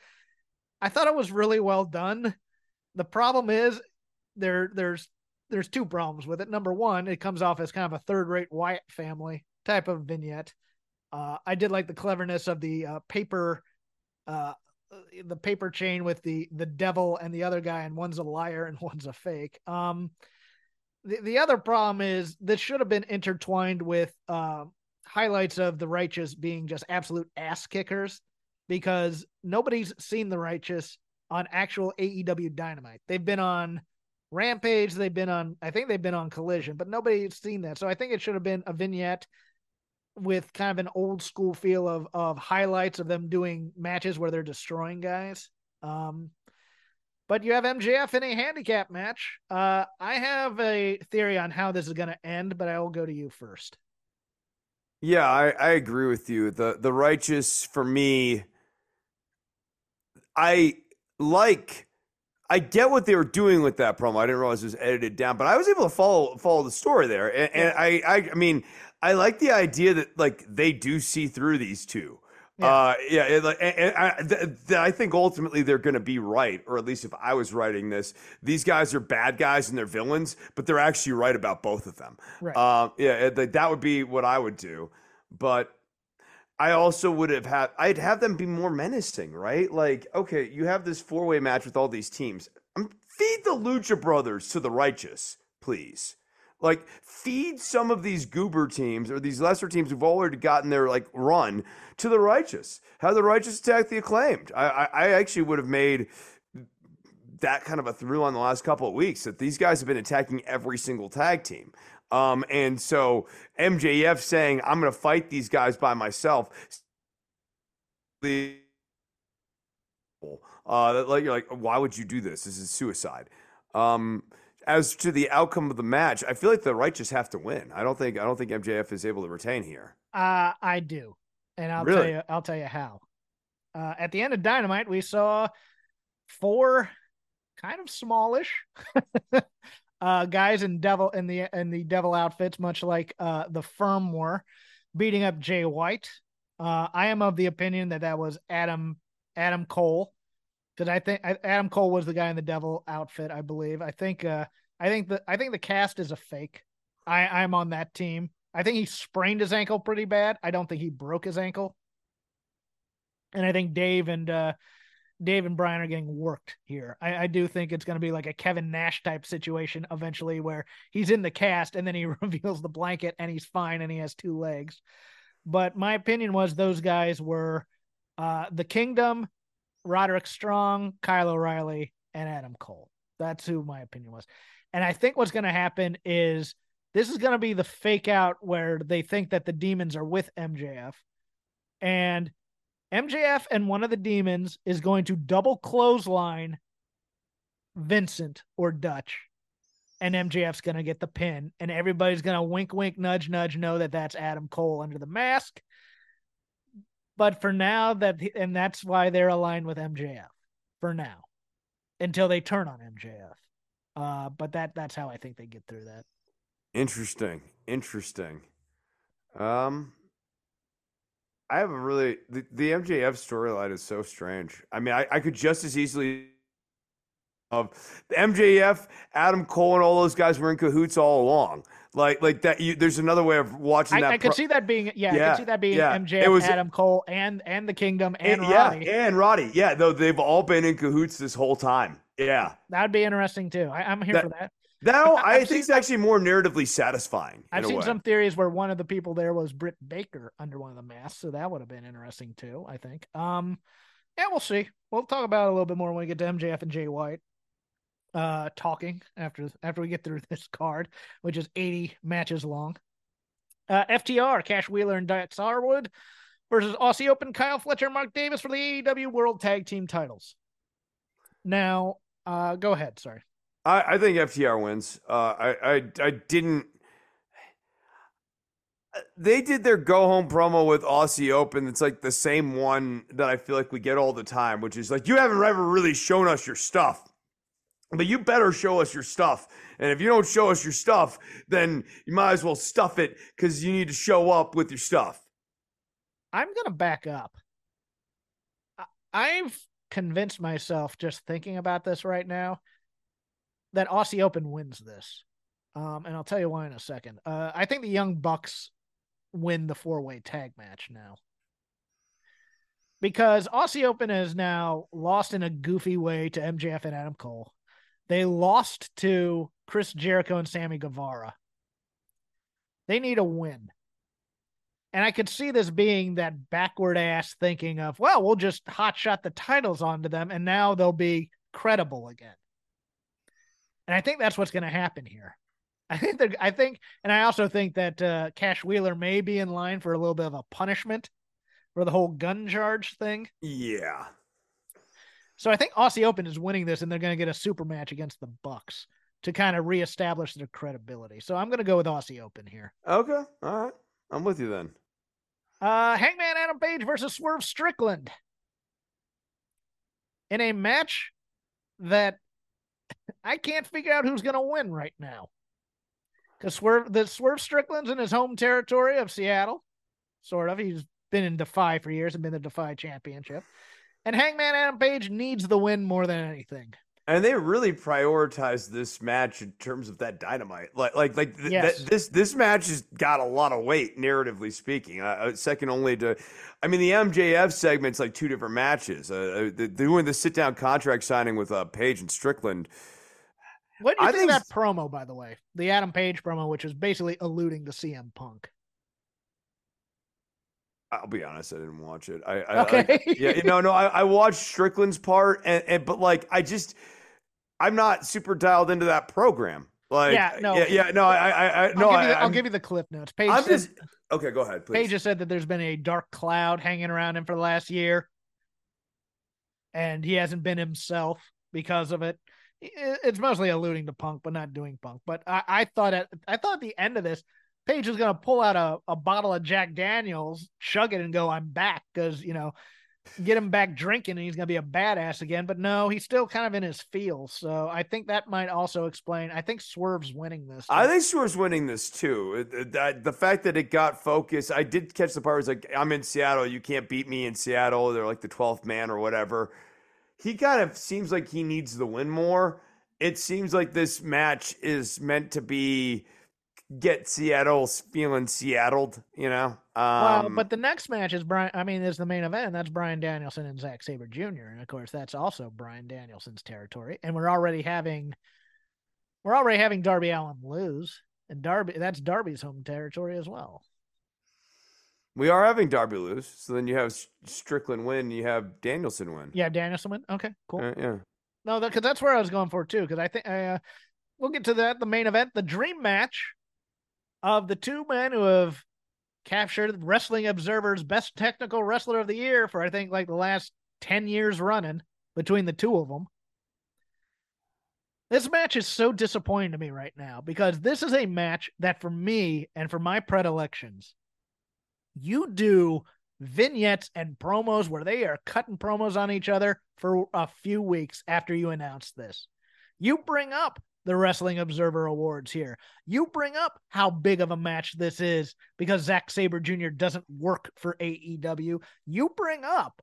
I thought it was really well done. The problem is there there's there's two problems with it. Number one, it comes off as kind of a third rate Wyatt family type of vignette. Uh, I did like the cleverness of the uh, paper uh, the paper chain with the the devil and the other guy and one's a liar and one's a fake um the, the other problem is this should have been intertwined with uh, highlights of the righteous being just absolute ass kickers because nobody's seen the righteous on actual AEW dynamite they've been on rampage they've been on i think they've been on collision but nobody's seen that so i think it should have been a vignette with kind of an old school feel of of highlights of them doing matches where they're destroying guys. Um, but you have MJF in a handicap match. Uh, I have a theory on how this is going to end, but I will go to you first. Yeah, I, I agree with you. The the righteous for me, I like I get what they were doing with that promo. I didn't realize it was edited down, but I was able to follow follow the story there. And, and I, I I mean, I like the idea that like they do see through these two. Yeah. Uh, yeah, it, and, and I, th- th- I think ultimately they're going to be right, or at least if I was writing this, these guys are bad guys and they're villains, but they're actually right about both of them. Right. Uh, yeah, like, that would be what I would do, but I also would have had I'd have them be more menacing, right? Like, okay, you have this four way match with all these teams. Um, feed the Lucha Brothers to the righteous, please. Like, feed some of these goober teams or these lesser teams who've already gotten their like run to the righteous. Have the righteous attack the acclaimed. I, I, I actually would have made that kind of a through on the last couple of weeks that these guys have been attacking every single tag team. Um, and so MJF saying, I'm going to fight these guys by myself. The uh, like you're like, why would you do this? This is suicide. Um, as to the outcome of the match, I feel like the righteous have to win. I don't think I don't think MJF is able to retain here. Uh, I do, and I'll tell you. I'll tell you how. Uh, at the end of Dynamite, we saw four kind of smallish uh, guys in devil in the in the devil outfits, much like uh, the firm were, beating up Jay White. Uh, I am of the opinion that that was Adam Adam Cole because I think Adam Cole was the guy in the devil outfit. I believe. I think. Uh, I think the I think the cast is a fake. I I'm on that team. I think he sprained his ankle pretty bad. I don't think he broke his ankle. And I think Dave and uh, Dave and Brian are getting worked here. I, I do think it's going to be like a Kevin Nash type situation eventually, where he's in the cast and then he reveals the blanket and he's fine and he has two legs. But my opinion was those guys were uh, the Kingdom, Roderick Strong, Kyle O'Reilly, and Adam Cole. That's who my opinion was. And I think what's going to happen is this is going to be the fake out where they think that the demons are with MJF. And MJF and one of the demons is going to double clothesline Vincent or Dutch. And MJF's going to get the pin. And everybody's going to wink, wink, nudge, nudge, know that that's Adam Cole under the mask. But for now, that and that's why they're aligned with MJF for now until they turn on MJF. Uh, but that that's how I think they get through that. Interesting. Interesting. Um, I have a really the, the MJF storyline is so strange. I mean, I, I could just as easily of the MJF, Adam Cole, and all those guys were in cahoots all along. Like like that. You, there's another way of watching I, that. I could pro- see that being yeah, I could see that being yeah. MJF, It was- Adam Cole, and and the Kingdom and And- yeah, and Roddy. Yeah, though they've all been in cahoots this whole time. Yeah. That would be interesting too. I, I'm here That- for that. Now I think it's actually more narratively satisfying. I've seen way. some theories where one of the people there was Britt Baker under one of the masks, so that would have been interesting too. I think. Um, yeah, we'll see. We'll talk about it a little bit more when we get to MJF and Jay White. Uh, talking after after we get through this card, which is 80 matches long. Uh, FTR, Cash Wheeler and Dax Harwood versus Aussie Open, Kyle Fletcher, and Mark Davis for the AEW World Tag Team titles. Now, uh, go ahead. Sorry. I, I think FTR wins. Uh, I, I I didn't. They did their go home promo with Aussie Open. It's like the same one that I feel like we get all the time, which is like you haven't ever really shown us your stuff, but you better show us your stuff. And if you don't show us your stuff, then you might as well stuff it because you need to show up with your stuff. I'm going to back up. I've convinced myself just thinking about this right now that Aussie Open wins this. Um, and I'll tell you why in a second. Uh, I think the Young Bucks win the four way tag match now. Because Aussie Open has now lost in a goofy way to MJF and Adam Cole. They lost to Chris Jericho and Sammy Guevara. They need a win. And I could see this being that backward ass thinking of, well, we'll just hotshot the titles onto them and now they'll be credible again. And I think that's what's going to happen here. I think I think, and I also think that uh, Cash Wheeler may be in line for a little bit of a punishment for the whole gun charge thing. Yeah. So I think Aussie Open is winning this, and they're going to get a super match against the Bucks to kind of reestablish their credibility. So I'm going to go with Aussie Open here. Okay. All right. I'm with you then. Uh, Hangman Adam Page versus Swerve Strickland. in a match that I can't figure out who's going to win right now. Because Swerve, the Swerve Strickland's in his home territory of Seattle, sort of. He's been in Defy for years and been the Defy championship. And Hangman Adam Page needs the win more than anything. And they really prioritized this match in terms of that dynamite. Like, like, like th- Yes. th- this this match has got a lot of weight, narratively speaking. Uh, Uh, second only to, I mean, the MJF segment's like two different matches. Uh, uh, the, doing the sit down contract signing with uh, Page and Strickland. What do you I think of think- that promo, by the way? The Adam Page promo, which is basically alluding to CM Punk. I'll be honest, I didn't watch it. I, I Okay. like- yeah, no, no, I, I watched Strickland's part, and, and but like, I just, I'm not super dialed into that program. Like, Yeah, no. yeah, yeah, no, I, I, I no, I'll, give you the, I, I'll give you the cliff notes. Page I'm said, just okay. Go ahead, please. Page has said that there's been a dark cloud hanging around him for the last year, and he hasn't been himself because of it. It's mostly alluding to Punk, but not doing Punk. But I, I thought at I thought at the end of this, Page was gonna pull out a, a bottle of Jack Daniels, chug it, and go, "I'm back," because you know, get him back drinking, and he's gonna be a badass again. But no, he's still kind of in his feels. So I think that might also explain. I think Swerve's winning this. I think Swerve's winning this too. The fact that it got focused, I did catch the part where it's like, "I'm in Seattle, you can't beat me in Seattle." They're like the twelfth man or whatever. He kind of seems like he needs the win more. It seems like this match is meant to be get Seattle feeling Seattled, you know. Um, well, but the next match is Brian. I mean, is the main event. That's Bryan Danielson and Zack Sabre Jr. And of course, that's also Bryan Danielson's territory. And we're already having, we're already having Darby Allin lose, and Darby that's Darby's home territory as well. we are having Darby lose, so then you have Strickland win, you have Danielson win. Yeah, Danielson win. Okay, cool. Uh, yeah. No, because that's where I was going for too. Because I think uh, we'll get to that. The main event, the dream match of the two men who have captured Wrestling Observer's best technical wrestler of the year for I think like the last ten years running between the two of them. This match is so disappointing to me right now because this is a match that for me and for my predilections, you do vignettes and promos where they are cutting promos on each other for a few weeks after you announce this. You bring up the Wrestling Observer Awards here. You bring up how big of a match this is because Zack Sabre Jr. doesn't work for AEW. You bring up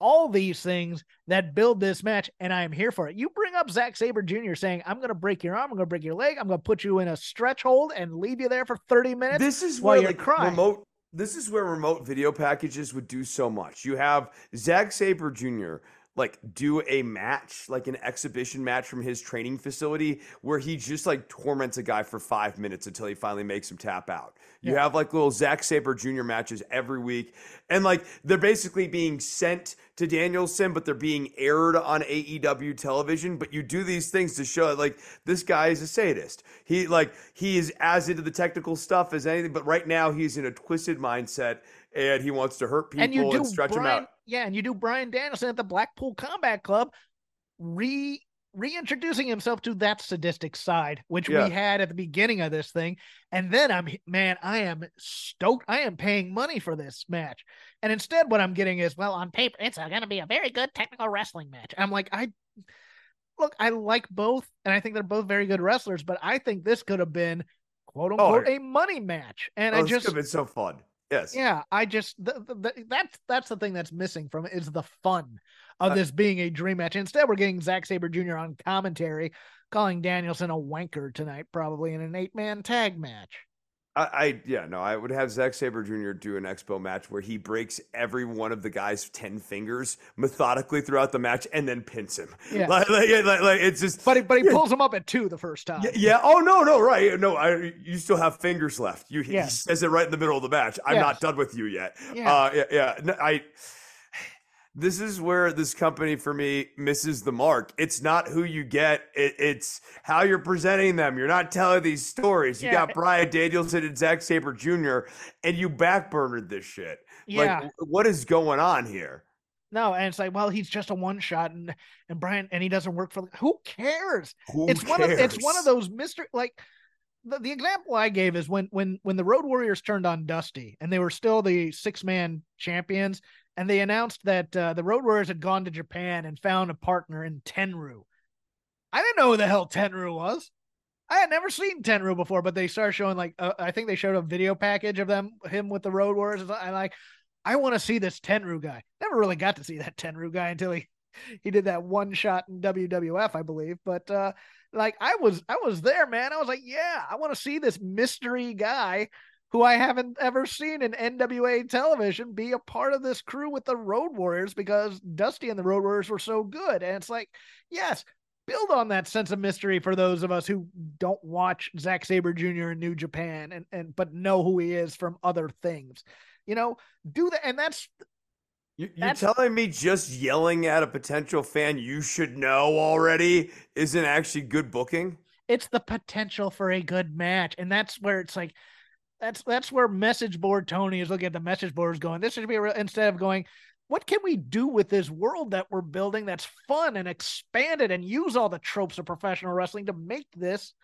all these things that build this match, and I am here for it. You bring up Zack Sabre Jr. saying, I'm going to break your arm, I'm going to break your leg, I'm going to put you in a stretch hold and leave you there for 30 minutes. This is where you're like crying. remote. This is where remote video packages would do so much. You have Zack Sabre Jr. like do a match, like an exhibition match from his training facility, where he just like torments a guy for five minutes until he finally makes him tap out. You Yeah. have like little Zack Sabre Jr. matches every week, and like they're basically being sent to Danielson, but they're being aired on AEW television. But you do these things to show like this guy is a sadist. He like he is as into the technical stuff as anything, but right now he's in a twisted mindset and he wants to hurt people and you do stretch Brian, them out. Yeah, and you do Bryan Danielson at the Blackpool Combat Club re reintroducing himself to that sadistic side, which Yeah. we had at the beginning of this thing. And then I'm man, I am stoked. I am paying money for this match. And instead what I'm getting is, well, on paper, it's going to be a very good technical wrestling match. I'm like, I look, I like both, and I think they're both very good wrestlers, but I think this could have been quote unquote oh, a money match. And Oh, I just been so fun. Yes. yeah, I just th- th- th- that's that's the thing that's missing from it is the fun of Uh, this being a dream match. Instead, we're getting Zack Sabre Jr. on commentary, calling Danielson a wanker tonight, probably in an eight man tag match. I, I yeah no I would have Zack Sabre Jr. do an expo match where he breaks every one of the guy's ten fingers methodically throughout the match and then pins him. Yeah. like, like, like, like, it's just But he, but he Yeah. pulls him up at two the first time. Yeah, yeah. Oh no, no, right. No, I you still have fingers left. You he says it right in the middle of the match. I'm Yes. not done with you yet. Yeah. Uh, yeah, yeah. I. This is where this company for me misses the mark. It's not who you get; it, it's how you're presenting them. You're not telling these stories. You Yeah. got Bryan Danielson and Zack Sabre Jr. and you backburnered this shit. Yeah. Like, what is going on here? No, and it's like, well, he's just a one shot, and and Brian, and he doesn't work for. Who cares? Who it's one of it's one of those mystery like the, the example I gave is when when when the Road Warriors turned on Dusty and they were still the six man champions and they announced that uh, the Road Warriors had gone to Japan and found a partner in Tenryu. I didn't know who the hell Tenryu was. I had never seen Tenryu before, but they started showing like uh, I think they showed a video package of them him with the Road Warriors. I like I want to see this Tenryu guy. Never really got to see that Tenryu guy until he he did that one shot in WWF, I believe. But uh like I was I was there, man. I was like, yeah, I want to see this mystery guy who I haven't ever seen in NWA television be a part of this crew with the Road Warriors because Dusty and the Road Warriors were so good. And it's like, yes, build on that sense of mystery for those of us who don't watch Zack Sabre Jr. in New Japan and, and but know who he is from other things. You know, do that and that's you, are telling me just yelling at a potential fan you should know already isn't actually good booking? It's the potential for a good match. And that's where it's like that's that's where message board Tony is looking at the message boards going, this should be a real, instead of going, what can we do with this world that we're building that's fun and expanded and use all the tropes of professional wrestling to make this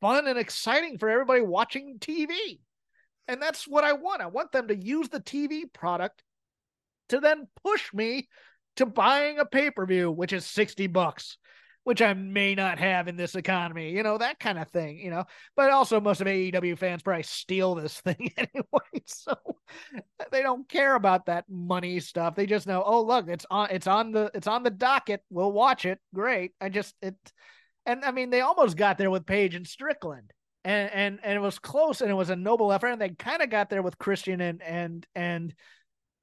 fun and exciting for everybody watching TV? And that's what I want. I want them to use the TV product to then push me to buying a pay per view, which is 60 bucks, which I may not have in this economy, you know, that kind of thing, you know. But also, most of AEW fans probably steal this thing anyway. So they don't care about that money stuff. They just know, oh, look, it's on, it's on the, it's on the docket. We'll watch it. Great. I just, it, and I mean, they almost got there with Page and Strickland. And, and and it was close and it was a noble effort and they kind of got there with Christian and and and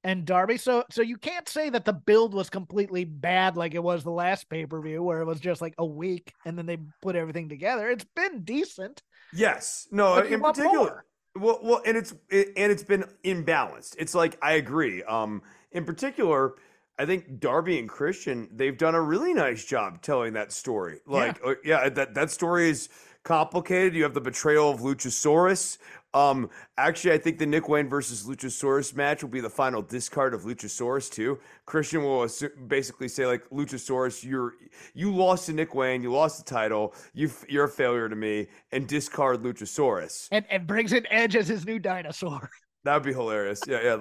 and Darby. So so you can't say that the build was completely bad like it was the last pay-per-view where it was just like a week and then they put everything together. It's been decent. Yes. No, in particular. Well, well, and it's it, and it's been imbalanced. It's like I agree. Um, in particular, I think Darby and Christian they've done a really nice job telling that story. Like, yeah, uh, yeah that that story is complicated. You have the betrayal of Luchasaurus. Um, actually, I think the Nick Wayne versus Luchasaurus match will be the final discard of Luchasaurus too. Christian will basically say like Luchasaurus, you're you lost to Nick Wayne, you lost the title, you you're a failure to me, and discard Luchasaurus. And and brings in Edge as his new dinosaur. That would be hilarious. Yeah, yeah.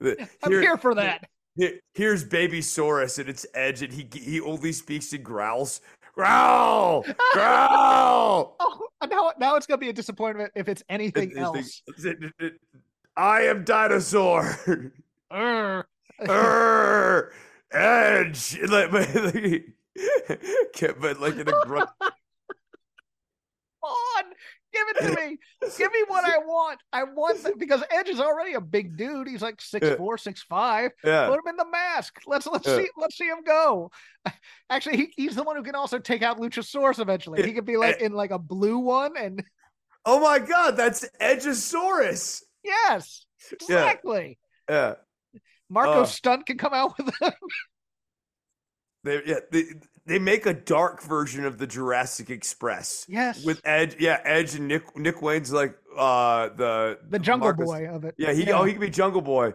Here, I'm here for that. Here, here's Baby Saurus and it's Edge, and he he only speaks in growls. Growl! Growl! oh, now, now it's gonna be a disappointment if it's anything else. I am dinosaur. Urgh. Urgh. Edge. Like, but, like, but like in a grunt. Give it to me. Give me what I want. I want that because Edge is already a big dude. He's like six yeah. four, six five. Yeah. Put him in the mask. Let's let's yeah. see let's see him go. Actually, he, he's the one who can also take out Luchasaurus eventually. He could be like in like a blue one and Oh my god, that's Edgeosaurus. Yes. Exactly. Yeah. yeah. Marko uh, Stunt can come out with him. They, yeah, they, they make a dark version of the Jurassic Express. Yes. With Edge, yeah, Edge and Nick Nick Wayne's like uh the the Jungle Marcus. Boy of it. Yeah, he yeah. oh he can be Jungle Boy.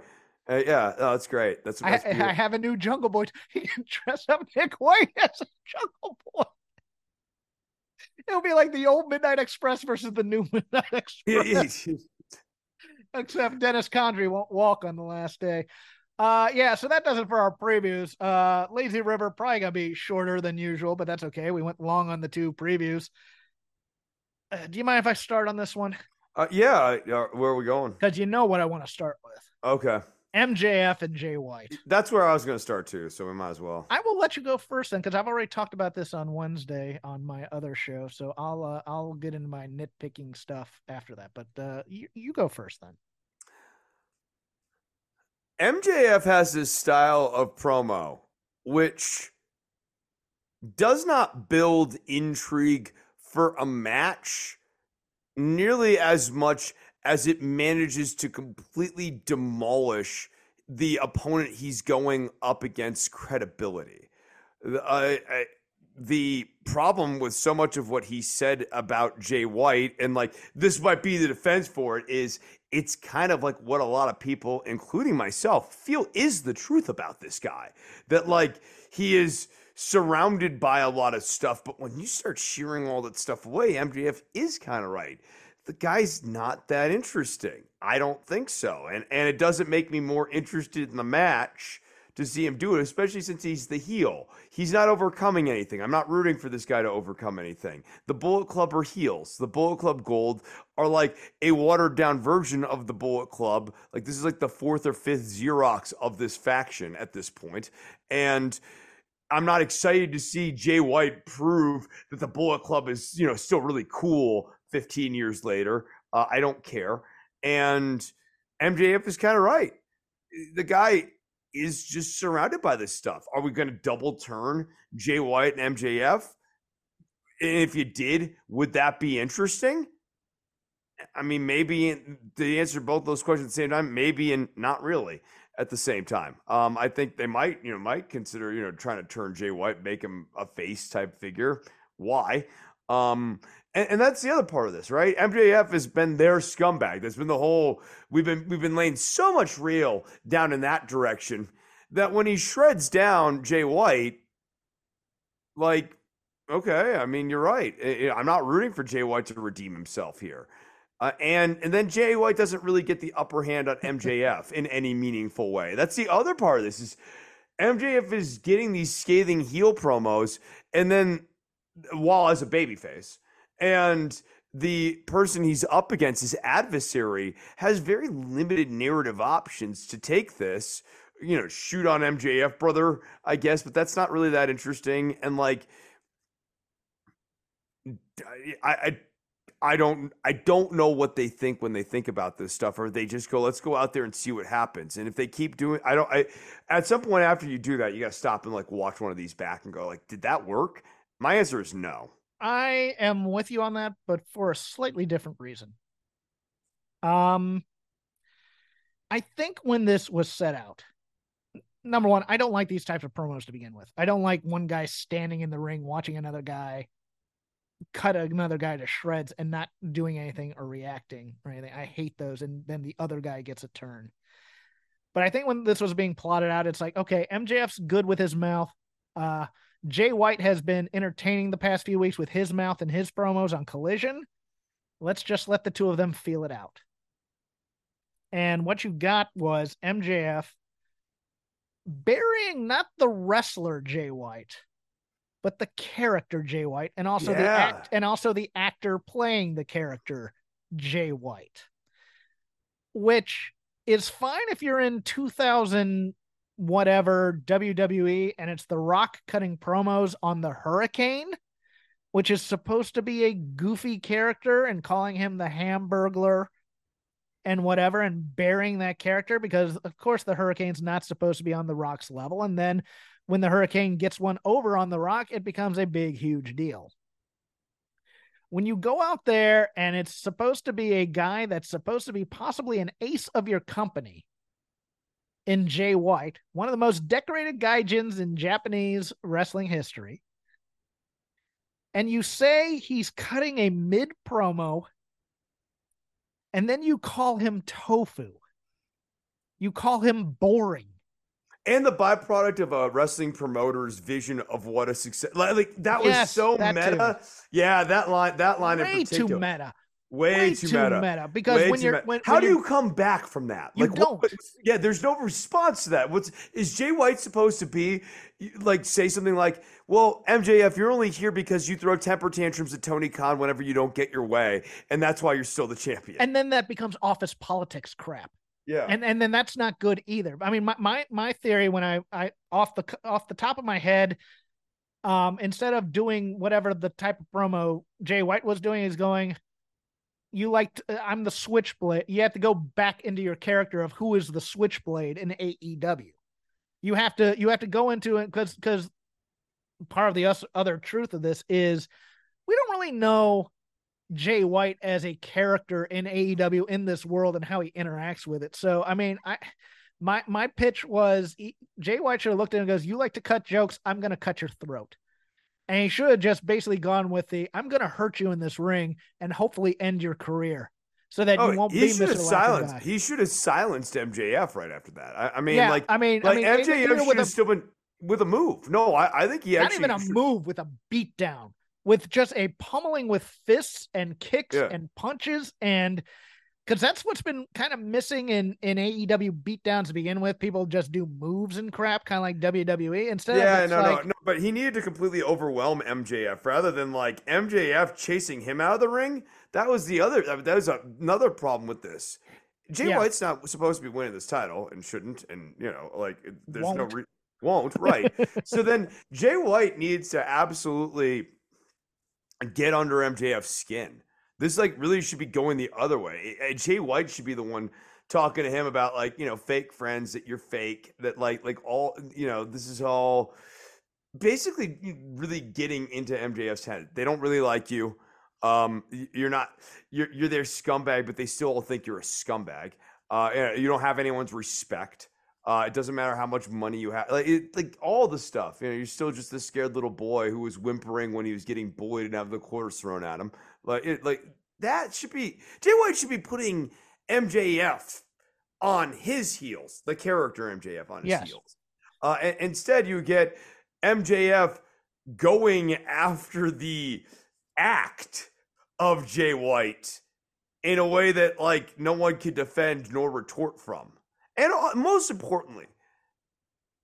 Uh, yeah, oh, that's great. That's, that's I, I, have a new Jungle Boy. He can dress up Nick Wayne as a Jungle Boy. It'll be like the old Midnight Express versus the new Midnight Express. Except Dennis Condrey won't walk on the last day. Uh, yeah, so that does it for our previews. Uh, Lazy River probably gonna be shorter than usual, but that's okay. We went long on the two previews. Uh, do you mind if I start on this one? Uh, yeah. Uh, where are we going? Because you know what I want to start with. Okay. MJF and Jay White. That's where I was going to start too, so we might as well. I will let you go first then, because I've already talked about this on Wednesday on my other show. So I'll uh, I'll get into my nitpicking stuff after that. But uh, you you go first then. MJF has this style of promo which does not build intrigue for a match nearly as much as it manages to completely demolish the opponent he's going up against credibility. I, I, uh, uh, the problem with so much of what he said about Jay White, and like this might be the defense for it, is it's kind of like what a lot of people, including myself, feel is the truth about this guy. That like he is surrounded by a lot of stuff, but when you start shearing all that stuff away, MJF is kind of right. the guy's not that interesting. I don't think so. And and it doesn't make me more interested in the match to see him do it, especially since he's the heel. He's not overcoming anything. I'm not rooting for this guy to overcome anything. The Bullet Club are heels. The Bullet Club Gold are like a watered down version of the Bullet Club. Like this is like the fourth or fifth Xerox of this faction at this point. And I'm not excited to see Jay White prove that the Bullet Club is, you know, still really cool 15 years later. Uh, I don't care. And MJF is kind of right. The guy is just surrounded by this stuff. Are we going to double turn Jay White and MJF? And if you did, would that be interesting? I mean, maybe the answer to both those questions at the same time, maybe and not really at the same time. Um, I think they might, you know, might consider, you know, trying to turn Jay White, make him a face type figure. Why? Um, and, and, that's the other part of this, right? MJF has been their scumbag. That's been the whole. We've been we've been laying so much real down in that direction that when he shreds down Jay White, like, okay, I mean, you're right. I'm not rooting for Jay White to redeem himself here. Uh, and and then Jay White doesn't really get the upper hand on MJF in any meaningful way. That's the other part of this is MJF is getting these scathing heel promos, and then while as a babyface, and the person he's up against, his adversary, has very limited narrative options to take this. You know, shoot on MJF, brother, I guess, but that's not really that interesting. And like, I, I I don't I don't know what they think when they think about this stuff or they just go let's go out there and see what happens and if they keep doing I don't I at some point after you do that you got to stop and like watch one of these back and go like did that work my answer is no I am with you on that but for a slightly different reason um I think when this was set out number one I don't like these types of promos to begin with I don't like one guy standing in the ring watching another guy cut another guy to shreds and not doing anything or reacting or anything. I hate those. And then the other guy gets a turn. But I think when this was being plotted out, it's like, okay, MJF's good with his mouth. Uh, Jay White has been entertaining the past few weeks with his mouth and his promos on Collision. Let's just let the two of them feel it out. And what you got was MJF burying not the wrestler Jay White, but the character Jay White and also yeah. the act and also the actor playing the character Jay White. Which is fine if you're in 2000 whatever WWE and it's The Rock cutting promos on the Hurricane, which is supposed to be a goofy character and calling him the Hamburglar and whatever and burying that character because of course the Hurricane's not supposed to be on the Rock's level and then when the Hurricane gets one over on the rock, it becomes a big, huge deal. When you go out there and it's supposed to be a guy that's supposed to be possibly an ace of your company in Jay White, one of the most decorated gaijins in Japanese wrestling history, and you say he's cutting a mid promo, and then you call him tofu, you call him boring and the byproduct of a wrestling promoter's vision of what a success like that was yes, so that meta. Too. Yeah, that line that line Way in particular. too meta. Way, Way too, too meta. meta. Because Way when you're when, how when do you're, you come back from that? You like don't. What, yeah, there's no response to that. What's is Jay White supposed to be like say something like, Well, MJF, you're only here because you throw temper tantrums at Tony Khan whenever you don't get your way, and that's why you're still the champion. And then that becomes office politics crap. Yeah. And and then that's not good either. I mean, my my my theory when I I off the off the top of my head, um, instead of doing whatever the type of promo Jay White was doing, is going. You like uh, I'm the switchblade. You have to go back into your character of who is the switchblade in AEW. You have to you have to go into it because because part of the other truth of this is we don't really know Jay White as a character in AEW in this world and how he interacts with it. So, I mean, I my my pitch was Jay White should have looked at it and goes, "You like to cut jokes? I'm going to cut your throat." And he should have just basically gone with the, "I'm going to hurt you in this ring and hopefully end your career." So that oh, you won't he be should Mr. have silenced. He should have silenced MJF right after that. I, I mean, yeah, like, I mean, like I mean, MJF should have still been with a move. No, I, I think he not actually even a should... move with a beat down with just a pummeling with fists and kicks Yeah. and punches and because that's what's been kind of missing in in AEW beatdowns to begin with. People just do moves and crap, kind of like WWE. Instead, yeah, no, like, no, no. But he needed to completely overwhelm MJF rather than like MJF chasing him out of the ring. That was the other. That was another problem with this. Jay Yeah. White's not supposed to be winning this title and shouldn't, and you know, like there's no Won't. re- won't right. so then Jay White needs to absolutely get under MJF's skin. This like really should be going the other way. Jay White should be the one talking to him about like you know fake friends that you're fake that like like all you know this is all basically really getting into MJF's head. They don't really like you. Um, you're not you're you're their scumbag, but they still all think you're a scumbag. Uh, you don't have anyone's respect. Uh, it doesn't matter how much money you have, like it, like all the stuff. You know, you're still just this scared little boy who was whimpering when he was getting bullied and having the quarters thrown at him. Like, it, like that should be Jay White should be putting MJF on his heels, the character MJF on his Yes. heels. Uh, and instead, you get MJF going after the act of Jay White in a way that like no one could defend nor retort from. And uh, most importantly,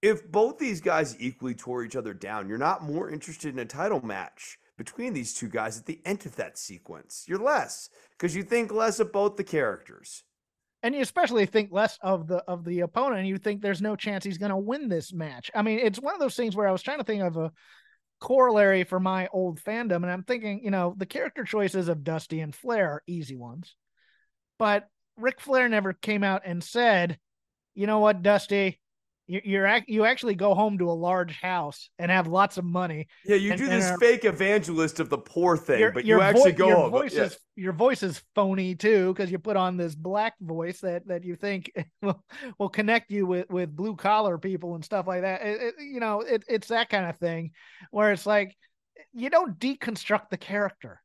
if both these guys equally tore each other down, you're not more interested in a title match between these two guys at the end of that sequence. You're less because you think less of both the characters. and you especially think less of the of the opponent and you think there's no chance he's going to win this match i mean it's one of those things where i was trying to think of a corollary for my old fandom and i'm thinking you know the character choices of dusty and flair are easy ones but Ric flair never came out and said you know what dusty you're ac- you actually go home to a large house and have lots of money Yeah, you And- do this our- fake evangelist of the poor thing, your, but your you actually voi- go your home. voice Yeah. is your voice is phony too because you put on this black voice that that you think will, will connect you with with blue collar people and stuff like that It- it- you know it, it's that kind of thing where it's like you don't deconstruct the character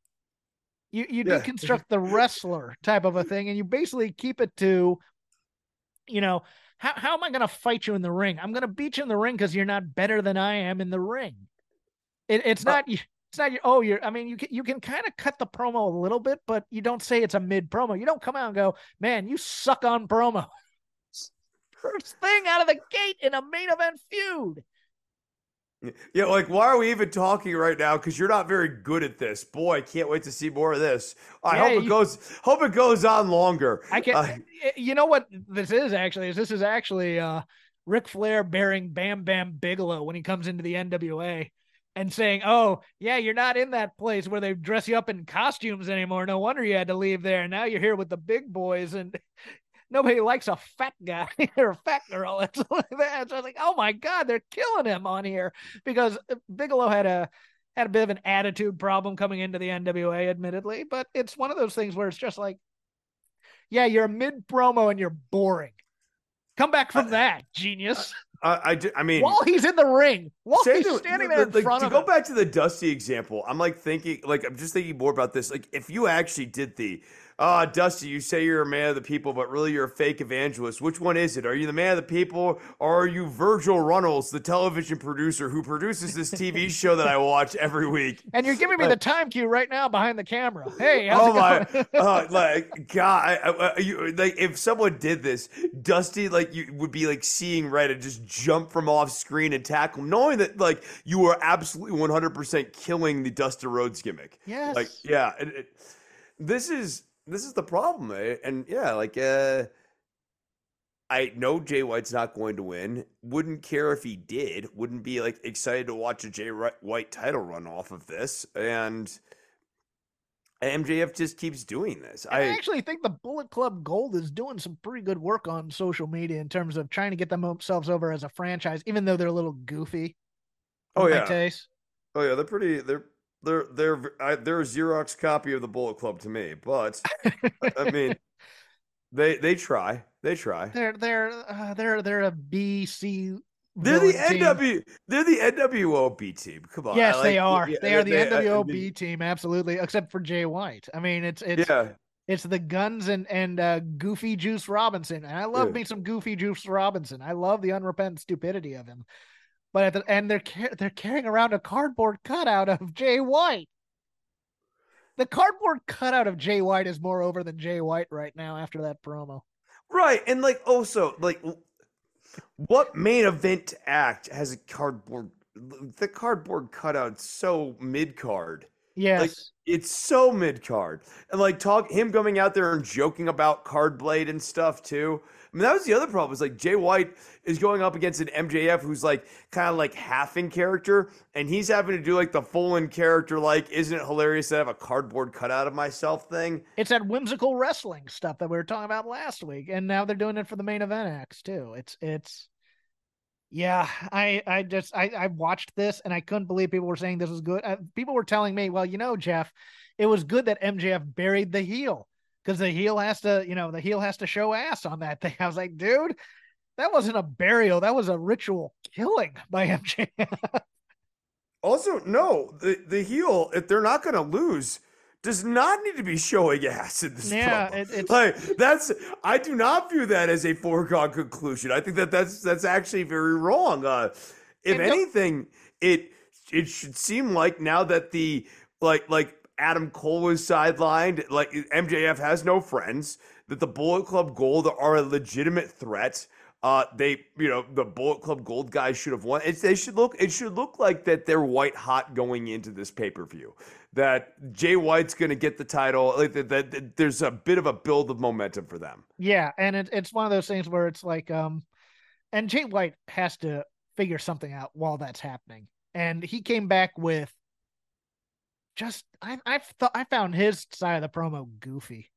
you you Yeah. deconstruct the wrestler type of a thing and you basically keep it to you know how, how am i going to fight you in the ring? I'm going to beat you in the ring because you're not better than i am in the ring. It, it's not you it's not your oh you're i mean you can you can kind of cut the promo a little bit but you don't say it's a mid promo. You don't come out and go man you suck on promo. First thing out of the gate in a main event feud Yeah, like why are we even talking right now? Because you're not very good at this. Boy, I can't wait to see more of this. I Yeah, hope it you- goes. Hope it goes on longer. i can Uh, you know what this is actually is this is actually uh Ric Flair bearing Bam Bam Bigelow when he comes into the NWA and saying, "Oh, yeah, you're not in that place where they dress you up in costumes anymore. No wonder you had to leave there. Now you're here with the big boys and nobody likes a fat guy or a fat girl." It's like that. So I was like, "Oh my god, they're killing him on here because uh, Bigelow had a had a bit of an attitude problem coming into the NWA, admittedly, but it's one of those things where it's just like, yeah, you're a mid promo and you're boring. Come back from that, genius. I, I, I mean, while he's in the ring, while he's to- standing there in like, front to of go him. back to the Dusty example, I'm like thinking, like I'm just thinking more about this. Like if you actually did the, uh, Dusty, you say you're a man of the people, but really you're a fake evangelist. Which one is it? Are you the man of the people, or are you Virgil Runnels, the television producer who produces this TV show that I watch every week? and you're giving me Uh, the time cue right now behind the camera. Hey, how's oh it my, uh, like God, I, I, I- you, like if someone did this, Dusty, like you would be like seeing red and just jump from off screen and tackle, him, knowing that like you were absolutely one hundred percent killing the Dusty Rhodes gimmick. yes. Like yeah, it, it, this is this is the problem, eh? and yeah, like uh. I know Jay White's not going to win. Wouldn't care if he did. Wouldn't be like excited to watch a Jay White title run off of this. And MJF just keeps doing this. I, I actually think the Bullet Club Gold is doing some pretty good work on social media in terms of trying to get themselves over as a franchise, even though they're a little goofy. Oh, yeah. taste. oh yeah, they're pretty. They're they're they're I, they're a Xerox copy of the Bullet Club to me. But I mean, they they try. They try. They're they're uh, they're they're a B C. They're the team. NW. They're the NWO B team. Come on. Yes, I they are. yeah, they are the they- I- I mean, B team, absolutely, except for Jay White. I mean, it's it's Yeah. it's the guns and and uh, Goofy Juice Robinson, and I love Yeah. me some Goofy Juice Robinson. I love the unrepentant stupidity of him. But at the and they're car- they're carrying around a cardboard cutout of Jay White. the cardboard cutout of Jay White is more over than Jay White right now after that promo. Right. And like also like what main event act has a cardboard the cardboard cutout so mid card. Yes. Like it's so mid card. And like talk him coming out there and joking about card blade and stuff too. I mean that was the other problem. Is like Jay White is going up against an MJF who's like kind of like half in character, and he's having to do like the full in character, like, isn't it hilarious that I have a cardboard cutout of myself thing? It's that whimsical wrestling stuff that we were talking about last week, and now they're doing it for the main event acts too. It's it's yeah, I I just I I watched this and I couldn't believe people were saying this was good. Uh, people were telling me, well, you know, Jeff, it was good that MJF buried the heel because the heel has to, you know, the heel has to show ass on that thing. I was like, dude, that wasn't a burial, that was a ritual killing by MJF. Also, no, the the heel if they're not going to lose does not need to be showing ass in this Yeah, it- it's- like that's I do not view that as a foregone conclusion. I think that that's that's actually very wrong. Uh, if anything, it it should seem like now that the like like Adam Cole was sidelined, like MJF has no friends, that the Bullet Club Gold are a legitimate threat. Uh, they, you know, the Bullet Club Gold guys should have won. It's, they should look. It should look like that they're white hot going into this pay per view. That Jay White's going to get the title. Like that, that, that there's a bit of a build of momentum for them. Yeah, and it, it's one of those things where it's like, um, and Jay White has to figure something out while that's happening, and he came back with just I I thought I found his side of the promo goofy.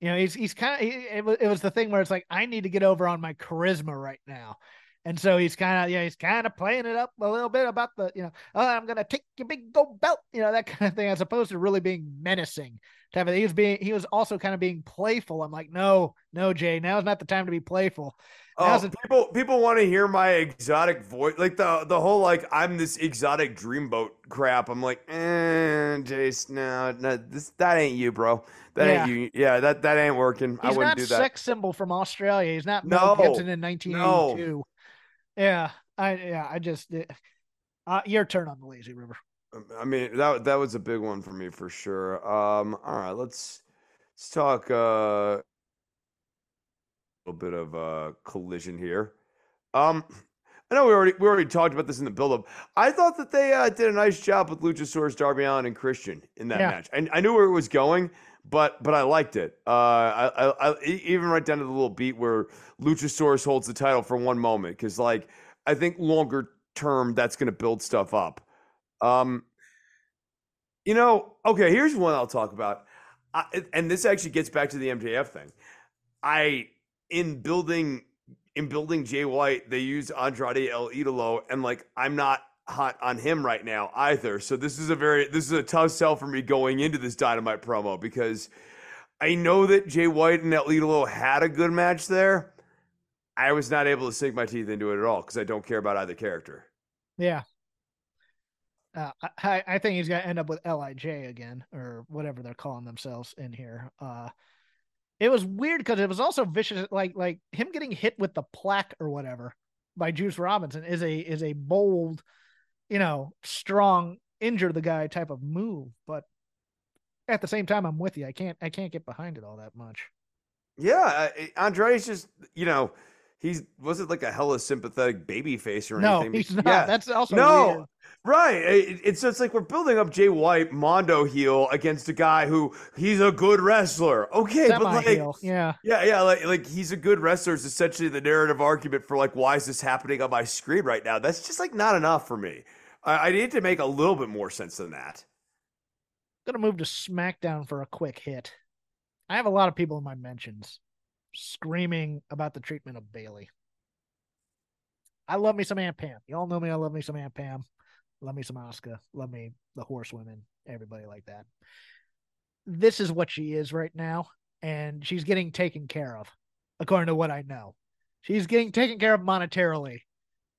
You know, he's he's kind of it, was, it was the thing where it's like I need to get over on my charisma right now. And so he's kind of, yeah, he's kind of playing it up a little bit about the, you know, oh, I'm gonna take your big gold belt, you know, that kind of thing, as opposed to really being menacing. Type of thing. He was being, he was also kind of being playful. I'm like, no, no, Jay, now's not the time to be playful. Oh, people people want to hear my exotic voice, like the the whole like I'm this exotic dreamboat crap. I'm like, eh, Jace, no, no, this that ain't you, bro. That Yeah. ain't you. Yeah, that that ain't working. I He's wouldn't not do that. sex symbol from Australia. He's not Mel No, Gibson in 1982. Yeah, I yeah, I just it, uh, your turn on the lazy river. I mean, that that was a big one for me for sure. Um, all right, let's let's talk uh, little bit of a collision here. Um, I know we already we already talked about this in the build-up. I thought that they uh, did a nice job with Luchasaurus, Darby Allin, and Christian in that Yeah. match. I, I knew where it was going, but but I liked it. Uh, I, I, I even right down to the little beat where Luchasaurus holds the title for one moment because like I think longer term that's going to build stuff up. Um, you know, okay, here's one I'll talk about. I, and this actually gets back to the MJF thing. I in building in building Jay White, they used Andrade El Idolo, and like I'm not hot on him right now either. So this is a very this is a tough sell for me going into this Dynamite promo because I know that Jay White and El Idolo had a good match there. I was not able to sink my teeth into it at all because I don't care about either character. Yeah. Uh, I I think he's gonna end up with Lij again or whatever they're calling themselves in here. Uh, it was weird because it was also vicious. Like like him getting hit with the plaque or whatever by Juice Robinson is a is a bold, you know, strong injure the guy type of move. But at the same time, I'm with you. I can't I can't get behind it all that much. Yeah, Andre's just you know he's wasn't like a hella sympathetic baby face or No, anything. he's not. Yeah. That's also no. weird. Right. It- it's it's like we're building up Jay White Mondo heel against a guy who he's a good wrestler. Okay, but like Semi-heel, yeah. yeah, yeah, like like he's a good wrestler is essentially the narrative argument for like why is this happening on my screen right now? That's just like not enough for me. I, I need to make a little bit more sense than that. gonna move to SmackDown for a quick hit. I have a lot of people in my mentions screaming about the treatment of Bayley. I love me some Aunt Pam. You all know me. I love me some Aunt Pam. Love me some Oscar. Love me the horsewomen. Everybody like that. This is what she is right now, and she's getting taken care of, according to what I know. She's getting taken care of monetarily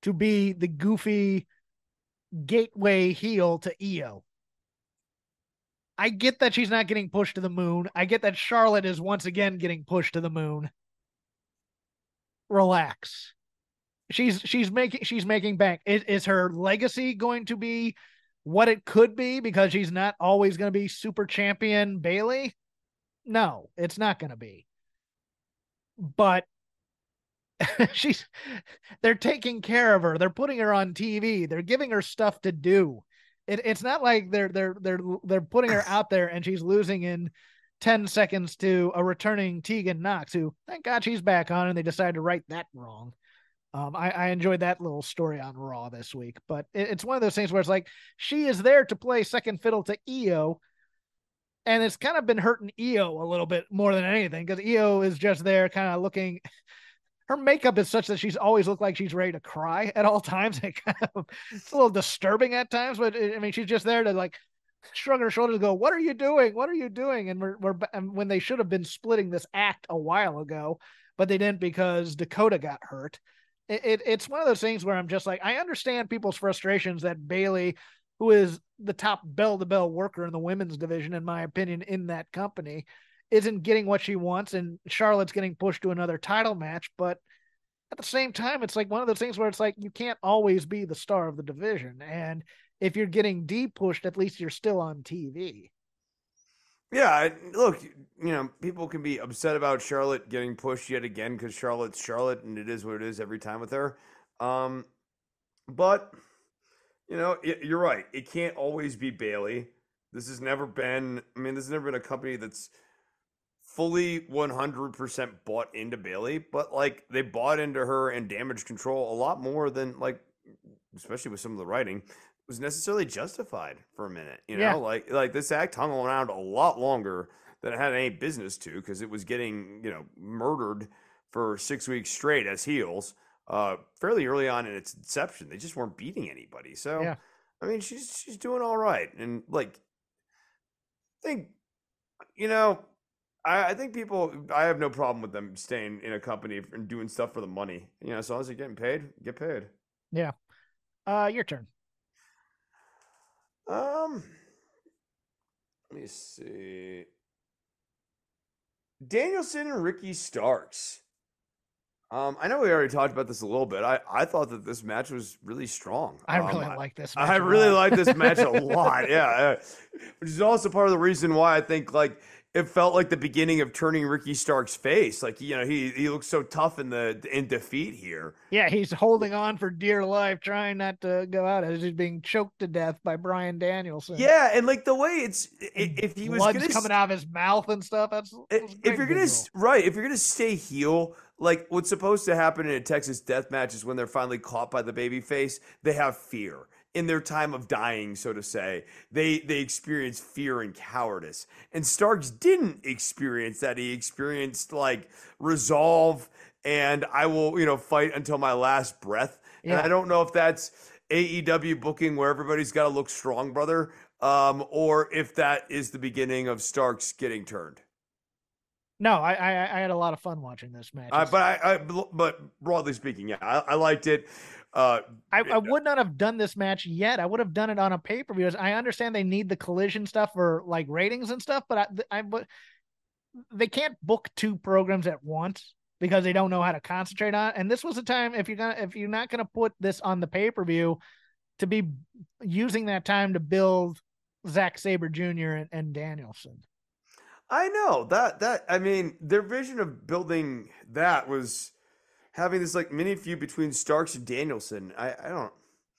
to be the goofy gateway heel to Io. I get that she's not getting pushed to the moon. I get that Charlotte is once again getting pushed to the moon. Relax. She's she's making she's making bank. Is is her legacy going to be what it could be because she's not always going to be super champion Bayley? No, it's not going to be. But she's they're taking care of her. They're putting her on TV. They're giving her stuff to do. It, it's not like they're they're they're they're putting her out there and she's losing in 10 seconds to a returning Tegan Nox, who thank God she's back on and they decided to right that wrong. Um, I, I enjoyed that little story on Raw this week, but it, it's one of those things where it's like she is there to play second fiddle to Io, and it's kind of been hurting Io a little bit more than anything because Io is just there, kind of looking. Her makeup is such that she's always looked like she's ready to cry at all times. It kind of, it's a little disturbing at times, but eh, I mean, she's just there to like shrug her shoulders, go, "What are you doing? What are you doing?" And we're we're and when they should have been splitting this act a while ago, but they didn't because Dakota got hurt it, it, it's one of those things where I'm just like, I understand people's frustrations that Bayley, who is the top bell to bell worker in the women's division, in my opinion, in that company, isn't getting what she wants, and Charlotte's getting pushed to another title match. But at the same time, it's like one of those things where it's like you can't always be the star of the division, and if you're getting deep pushed, at least you're still on TV. Yeah, look, you know, people can be upset about Charlotte getting pushed yet again because Charlotte's Charlotte, and it is what it is every time with her. Um, but you know, it, you're right. It can't always be Bayley. This has never been. I mean, this has never been a company that's fully 100% bought into Bayley, but like they bought into her and damage control a lot more than like, especially with some of the writing was necessarily justified for a minute. You know, yeah. like like this act hung around a lot longer than it had any business to because it was getting you know murdered for six weeks straight as heels. Uh, fairly early on in its inception, they just weren't beating anybody. So, yeah. I mean, she's she's doing all right, and like, I think, you know, I, I think people, I have no problem with them staying in a company and doing stuff for the money. You know, as long as they're getting paid, get paid. Yeah. Uh, your turn. Um, let me see. Danielson and Ricky Starks. Um, I know we already talked about this a little bit. I, I thought that this match was really strong. I um, really like this. Match, I really like this match a lot. Yeah, which is also part of the reason why I think like it felt like the beginning of turning Ricky Starks face. Like you know, he he looks so tough in the in defeat here. Yeah, he's holding on for dear life, trying not to go out as he's being choked to death by Bryan Danielson. Yeah, and like the way it's if he was Blood's coming out of his mouth and stuff. That's, that's if you're gonna right, if you're gonna stay heel, like what's supposed to happen in a Texas death match is when they're finally caught by the baby face, they have fear in their time of dying, so to say. They they experience fear and cowardice. And Starks didn't experience that. He experienced like resolve and I will, you know, fight until my last breath. Yeah. And I don't know if that's AEW booking where everybody's got to look strong, brother, um, or if that is the beginning of Starks getting turned. No, I, I, I had a lot of fun watching this match. Uh, but I, I, but broadly speaking, yeah, I, I liked it. Uh, I, I, would not have done this match yet. I would have done it on a pay per view. I understand they need the collision stuff for like ratings and stuff, but I, I but they can't book two programs at once because they don't know how to concentrate on. It. And this was a time if you're gonna if you're not gonna put this on the pay per view, to be using that time to build Zack Sabre Jr. and, and Danielson. I know that that I mean their vision of building that was having this like mini feud between Starks and Danielson. I, I don't.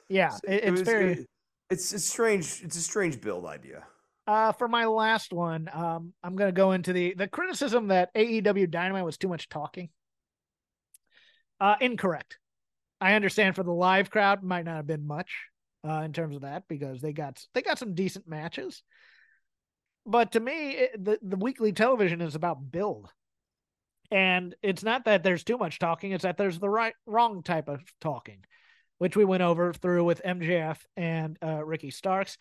Yeah, it, it's it was, very. It, it's a strange. It's a strange build idea. Uh, for my last one, um, I'm going to go into the the criticism that AEW Dynamite was too much talking. Uh, incorrect. I understand for the live crowd might not have been much uh, in terms of that because they got they got some decent matches. But to me, it, the the weekly television is about build. And it's not that there's too much talking, it's that there's the right wrong type of talking, which we went over through with MJF and uh, Ricky Starks.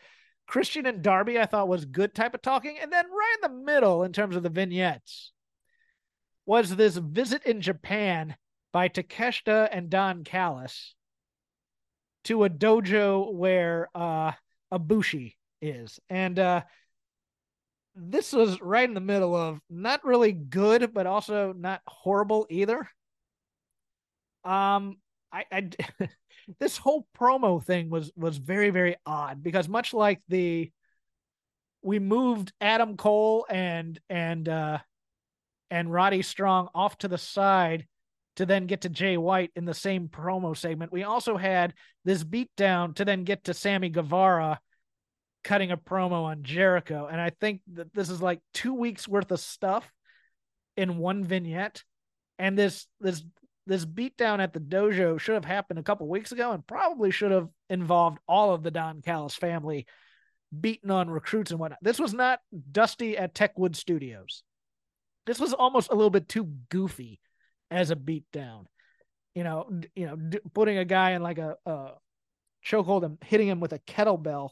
Christian and Darby, I thought was good type of talking. And then right in the middle, in terms of the vignettes, was this visit in Japan by Takeshita and Don Callis to a dojo where uh Ibushi is. And uh this was right in the middle of not really good, but also not horrible either. Um, I, I this whole promo thing was was very very odd because much like the we moved Adam Cole and and uh and Roddy Strong off to the side to then get to Jay White in the same promo segment. We also had this beatdown to then get to Sammy Guevara cutting a promo on Jericho. And I think that this is like two weeks worth of stuff in one vignette. And this this this beatdown at the dojo should have happened a couple weeks ago and probably should have involved all of the Don Callis family beating on recruits and whatnot. This was not Dusty at Techwood Studios. This was almost a little bit too goofy as a beatdown. You know, you know, putting a guy in like a, a chokehold and hitting him with a kettlebell,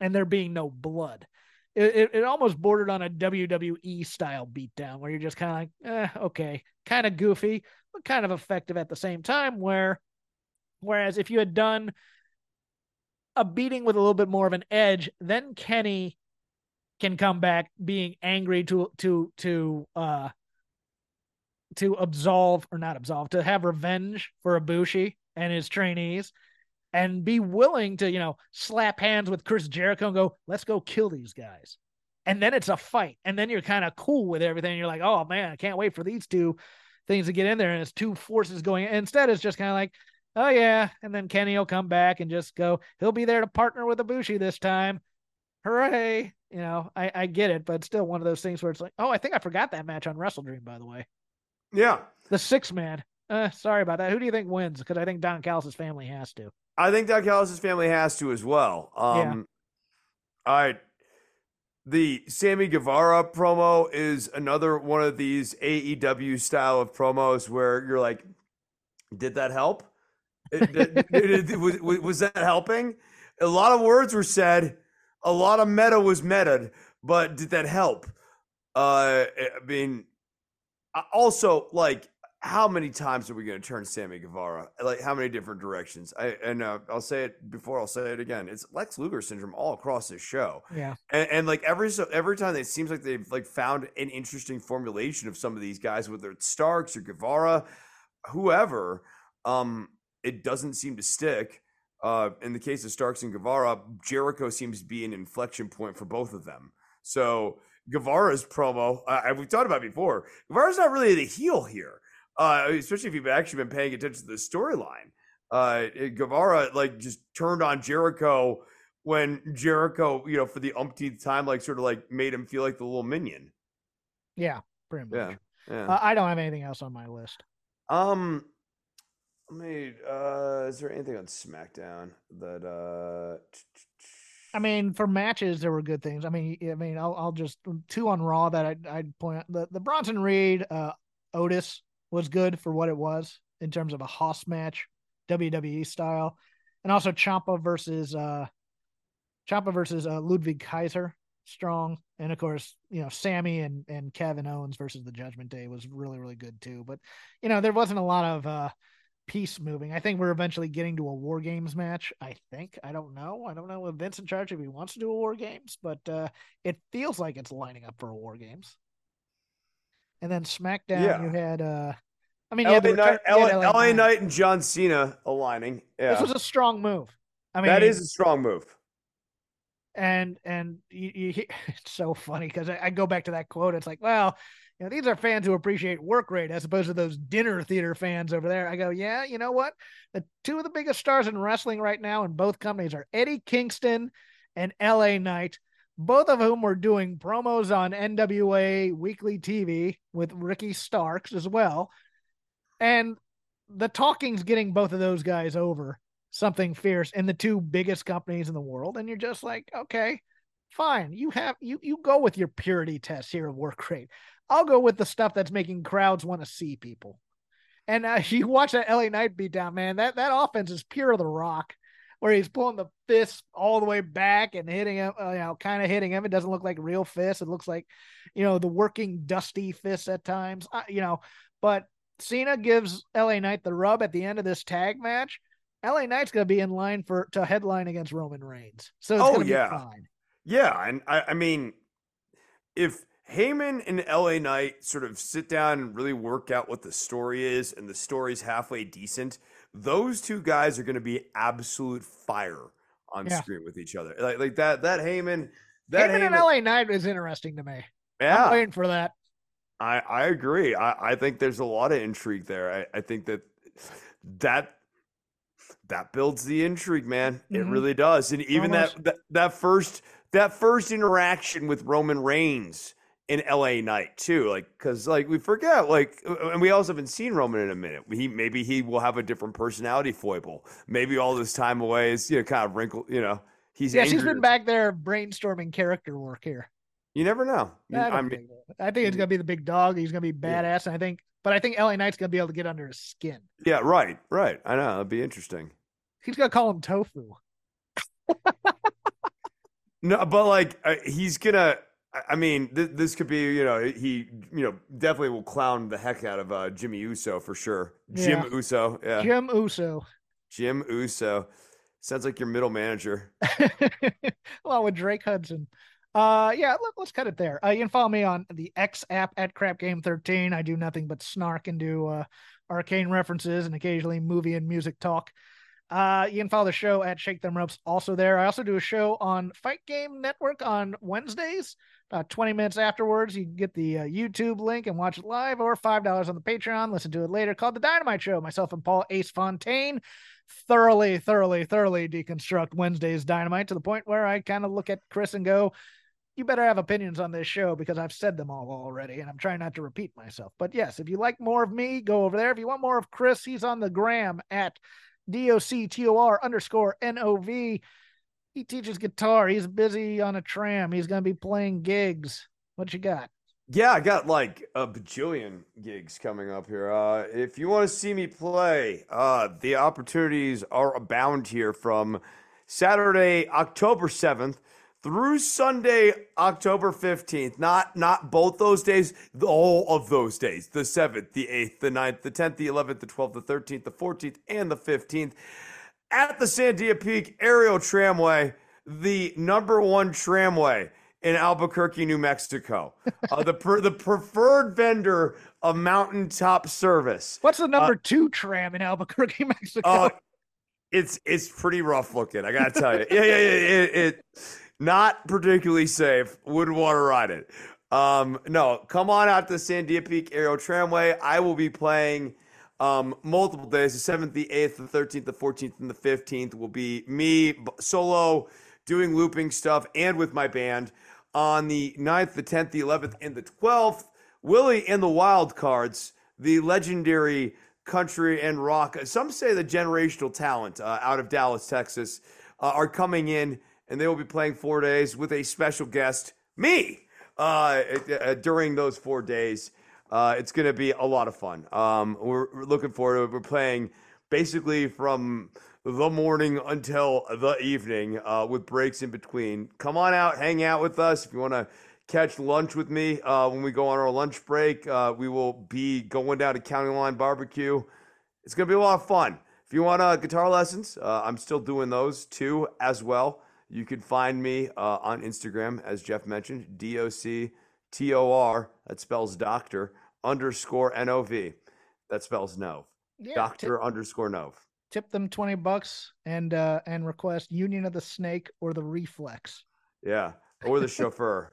and there being no blood. It, it, it almost bordered on a WWE style beatdown where you're just kind of like, eh, okay, kind of goofy, but kind of effective at the same time. Where, whereas if you had done a beating with a little bit more of an edge, then Kenny can come back being angry to to to uh to absolve or not absolve to have revenge for Ibushi and his trainees and be willing to you know slap hands with Chris Jericho and go let's go kill these guys and then it's a fight and then you're kind of cool with everything you're like oh man I can't wait for these two things to get in there and it's two forces going instead it's just kind of like oh yeah and then Kenny will come back and just go he'll be there to partner with Ibushi this time hooray you know, I, I get it, but it's still one of those things where it's like, oh, I think I forgot that match on WrestleDream, by the way. Yeah. The six man. Uh, sorry about that. Who do you think wins? Because I think Don Callis' family has to. I think Don Callis' family has to as well. Um, yeah. All right. The Sammy Guevara promo is another one of these AEW style of promos where you're like, did that help? was, was that helping? A lot of words were said a lot of meta was meta, but did that help? Uh, I mean, also like how many times are we going to turn Sammy Guevara? Like how many different directions? I and uh, I'll say it before I'll say it again. It's Lex Luger syndrome all across this show. Yeah, and, and like every so every time it seems like they've like found an interesting formulation of some of these guys, whether it's Starks or Guevara, whoever. Um, it doesn't seem to stick. Uh, in the case of Starks and Guevara, Jericho seems to be an inflection point for both of them. So Guevara's promo, uh, we've talked about before. Guevara's not really the heel here, uh, especially if you've actually been paying attention to the storyline. Uh, Guevara like just turned on Jericho when Jericho, you know, for the umpteenth time, like sort of like made him feel like the little minion. Yeah, pretty much. Yeah, yeah. Uh, I don't have anything else on my list. Um, let me. Uh, is there anything on SmackDown that? uh I mean, for matches, there were good things. I mean, I mean, I'll, I'll just two on Raw that I'd, I'd point out. The the Bronson Reed uh, Otis was good for what it was in terms of a Hoss match, WWE style, and also Champa versus uh, Ciampa versus uh, Ludwig Kaiser, strong, and of course, you know, Sammy and and Kevin Owens versus the Judgment Day was really really good too. But you know, there wasn't a lot of uh, piece moving. I think we're eventually getting to a war games match. I think. I don't know. I don't know with Vince in charge if he wants to do a war games, but uh, it feels like it's lining up for a war games. And then SmackDown, yeah. you had uh I mean, LA, Knight, LA, LA, LA Knight and John Cena aligning. Yeah. This was a strong move. I mean, that is a strong move. And and you, you, it's so funny because I, I go back to that quote. It's like, well, you know, these are fans who appreciate work rate as opposed to those dinner theater fans over there. I go, yeah, you know what? The two of the biggest stars in wrestling right now in both companies are Eddie Kingston and LA Knight, both of whom were doing promos on NWA weekly TV with Ricky Starks as well. And the talking's getting both of those guys over something fierce in the two biggest companies in the world. And you're just like, okay, fine. You have you you go with your purity test here of work rate. I'll go with the stuff that's making crowds want to see people. And uh, you watch that LA Knight beat down, man. That that offense is pure the rock, where he's pulling the fist all the way back and hitting him, uh, you know, kind of hitting him. It doesn't look like real fist. It looks like, you know, the working dusty fist at times. Uh, you know, but Cena gives LA Knight the rub at the end of this tag match. LA Knight's going to be in line for to headline against Roman Reigns, so it's oh, going to yeah. be fine. Yeah, and I, I mean, if Heyman and LA Knight sort of sit down and really work out what the story is, and the story's halfway decent, those two guys are going to be absolute fire on Yeah. screen with each other. Like, like that, that Heyman, that Heyman and Heyman- LA Knight is interesting to me. yeah, I'm waiting for that. I, I agree. I, I think there's a lot of intrigue there. I, I think that that that builds the intrigue, man. It Mhm. really does. And even that, that that first that first interaction with Roman Reigns in LA Knight too, like because like we forget, like, and we also haven't seen Roman in a minute. He maybe he will have a different personality foible. Maybe all this time away is you know kind of wrinkled. You know, he's Yeah, she's been back there brainstorming character work here. You never know. I, I mean, think. I think it's gonna be the big dog. He's gonna be Yeah. badass, and I think, but I think LA Knight's gonna be able to get under his skin. yeah, right, right. I know that'd be interesting. He's gonna call him tofu. No, but like uh, he's gonna. I- mean, th- this could be. You know, he. You know, definitely will clown the heck out of uh, Jimmy Uso for sure. Jim Uso. Yeah. Jim. Uso. Jim Uso. Sounds like your middle manager. along with Drake Hudson. Uh, yeah, look, let's cut it there. Uh, you can follow me on the X app at Crap Game 13. I do nothing but snark and do uh, arcane references and occasionally movie and music talk. Uh, you can follow the show at Shake Them Ropes also there. I also do a show on Fight Game Network on Wednesdays. About 20 minutes afterwards, you can get the uh, YouTube link and watch it live, or $5 on the Patreon. Listen to it later. Called The Dynamite Show. Myself and Paul Ace Fontaine thoroughly, thoroughly, thoroughly deconstruct Wednesday's Dynamite to the point where I kind of look at Chris and go, you better have opinions on this show because I've said them all already and I'm trying not to repeat myself. But yes, if you like more of me, go over there. If you want more of Chris, he's on the gram at D-O-C-T-O-R underscore N-O-V. He teaches guitar. He's busy on a tram. He's going to be playing gigs. What you got? Yeah, I got like a bajillion gigs coming up here. Uh, if you want to see me play, uh, the opportunities are abound here from Saturday, October 7th through Sunday, October 15th. Not not both those days, all of those days. The 7th, the 8th, the 9th, the 10th, the 11th, the 12th, the 13th, the 14th, and the 15th at the Sandia Peak Aerial Tramway, the number one tramway in Albuquerque, New Mexico. Uh, the per, the preferred vendor of mountaintop service. What's the number two tram in Albuquerque, Mexico? Uh, it's it's pretty rough looking. I gotta tell you. Yeah, yeah, yeah. It, it not particularly safe. Wouldn't want to ride it. Um, no, come on out to the Sandia Peak Aerial Tramway. I will be playing um, multiple days. The seventh, the eighth, the thirteenth, the fourteenth, and the fifteenth will be me solo doing looping stuff and with my band. On the 9th, the tenth, the eleventh, and the twelfth, Willie and the Wild Cards, the legendary country and rock. Some say the generational talent uh, out of Dallas, Texas, uh, are coming in, and they will be playing four days with a special guest, me, uh, uh, during those four days. Uh, it's going to be a lot of fun. Um, we're, we're looking forward to it. We're playing basically from the morning until the evening uh, with breaks in between. Come on out, hang out with us. If you want to catch lunch with me uh, when we go on our lunch break, uh, we will be going down to County Line Barbecue. It's going to be a lot of fun. If you want uh, guitar lessons, uh, I'm still doing those too as well. You can find me on Instagram, as Jeff mentioned, D O C T O R, that spells doctor, underscore N O V. That spells Nove. Yeah, doctor underscore Nove. tip them 20 bucks and uh and request union of the snake or the reflex Yeah. Or the chauffeur.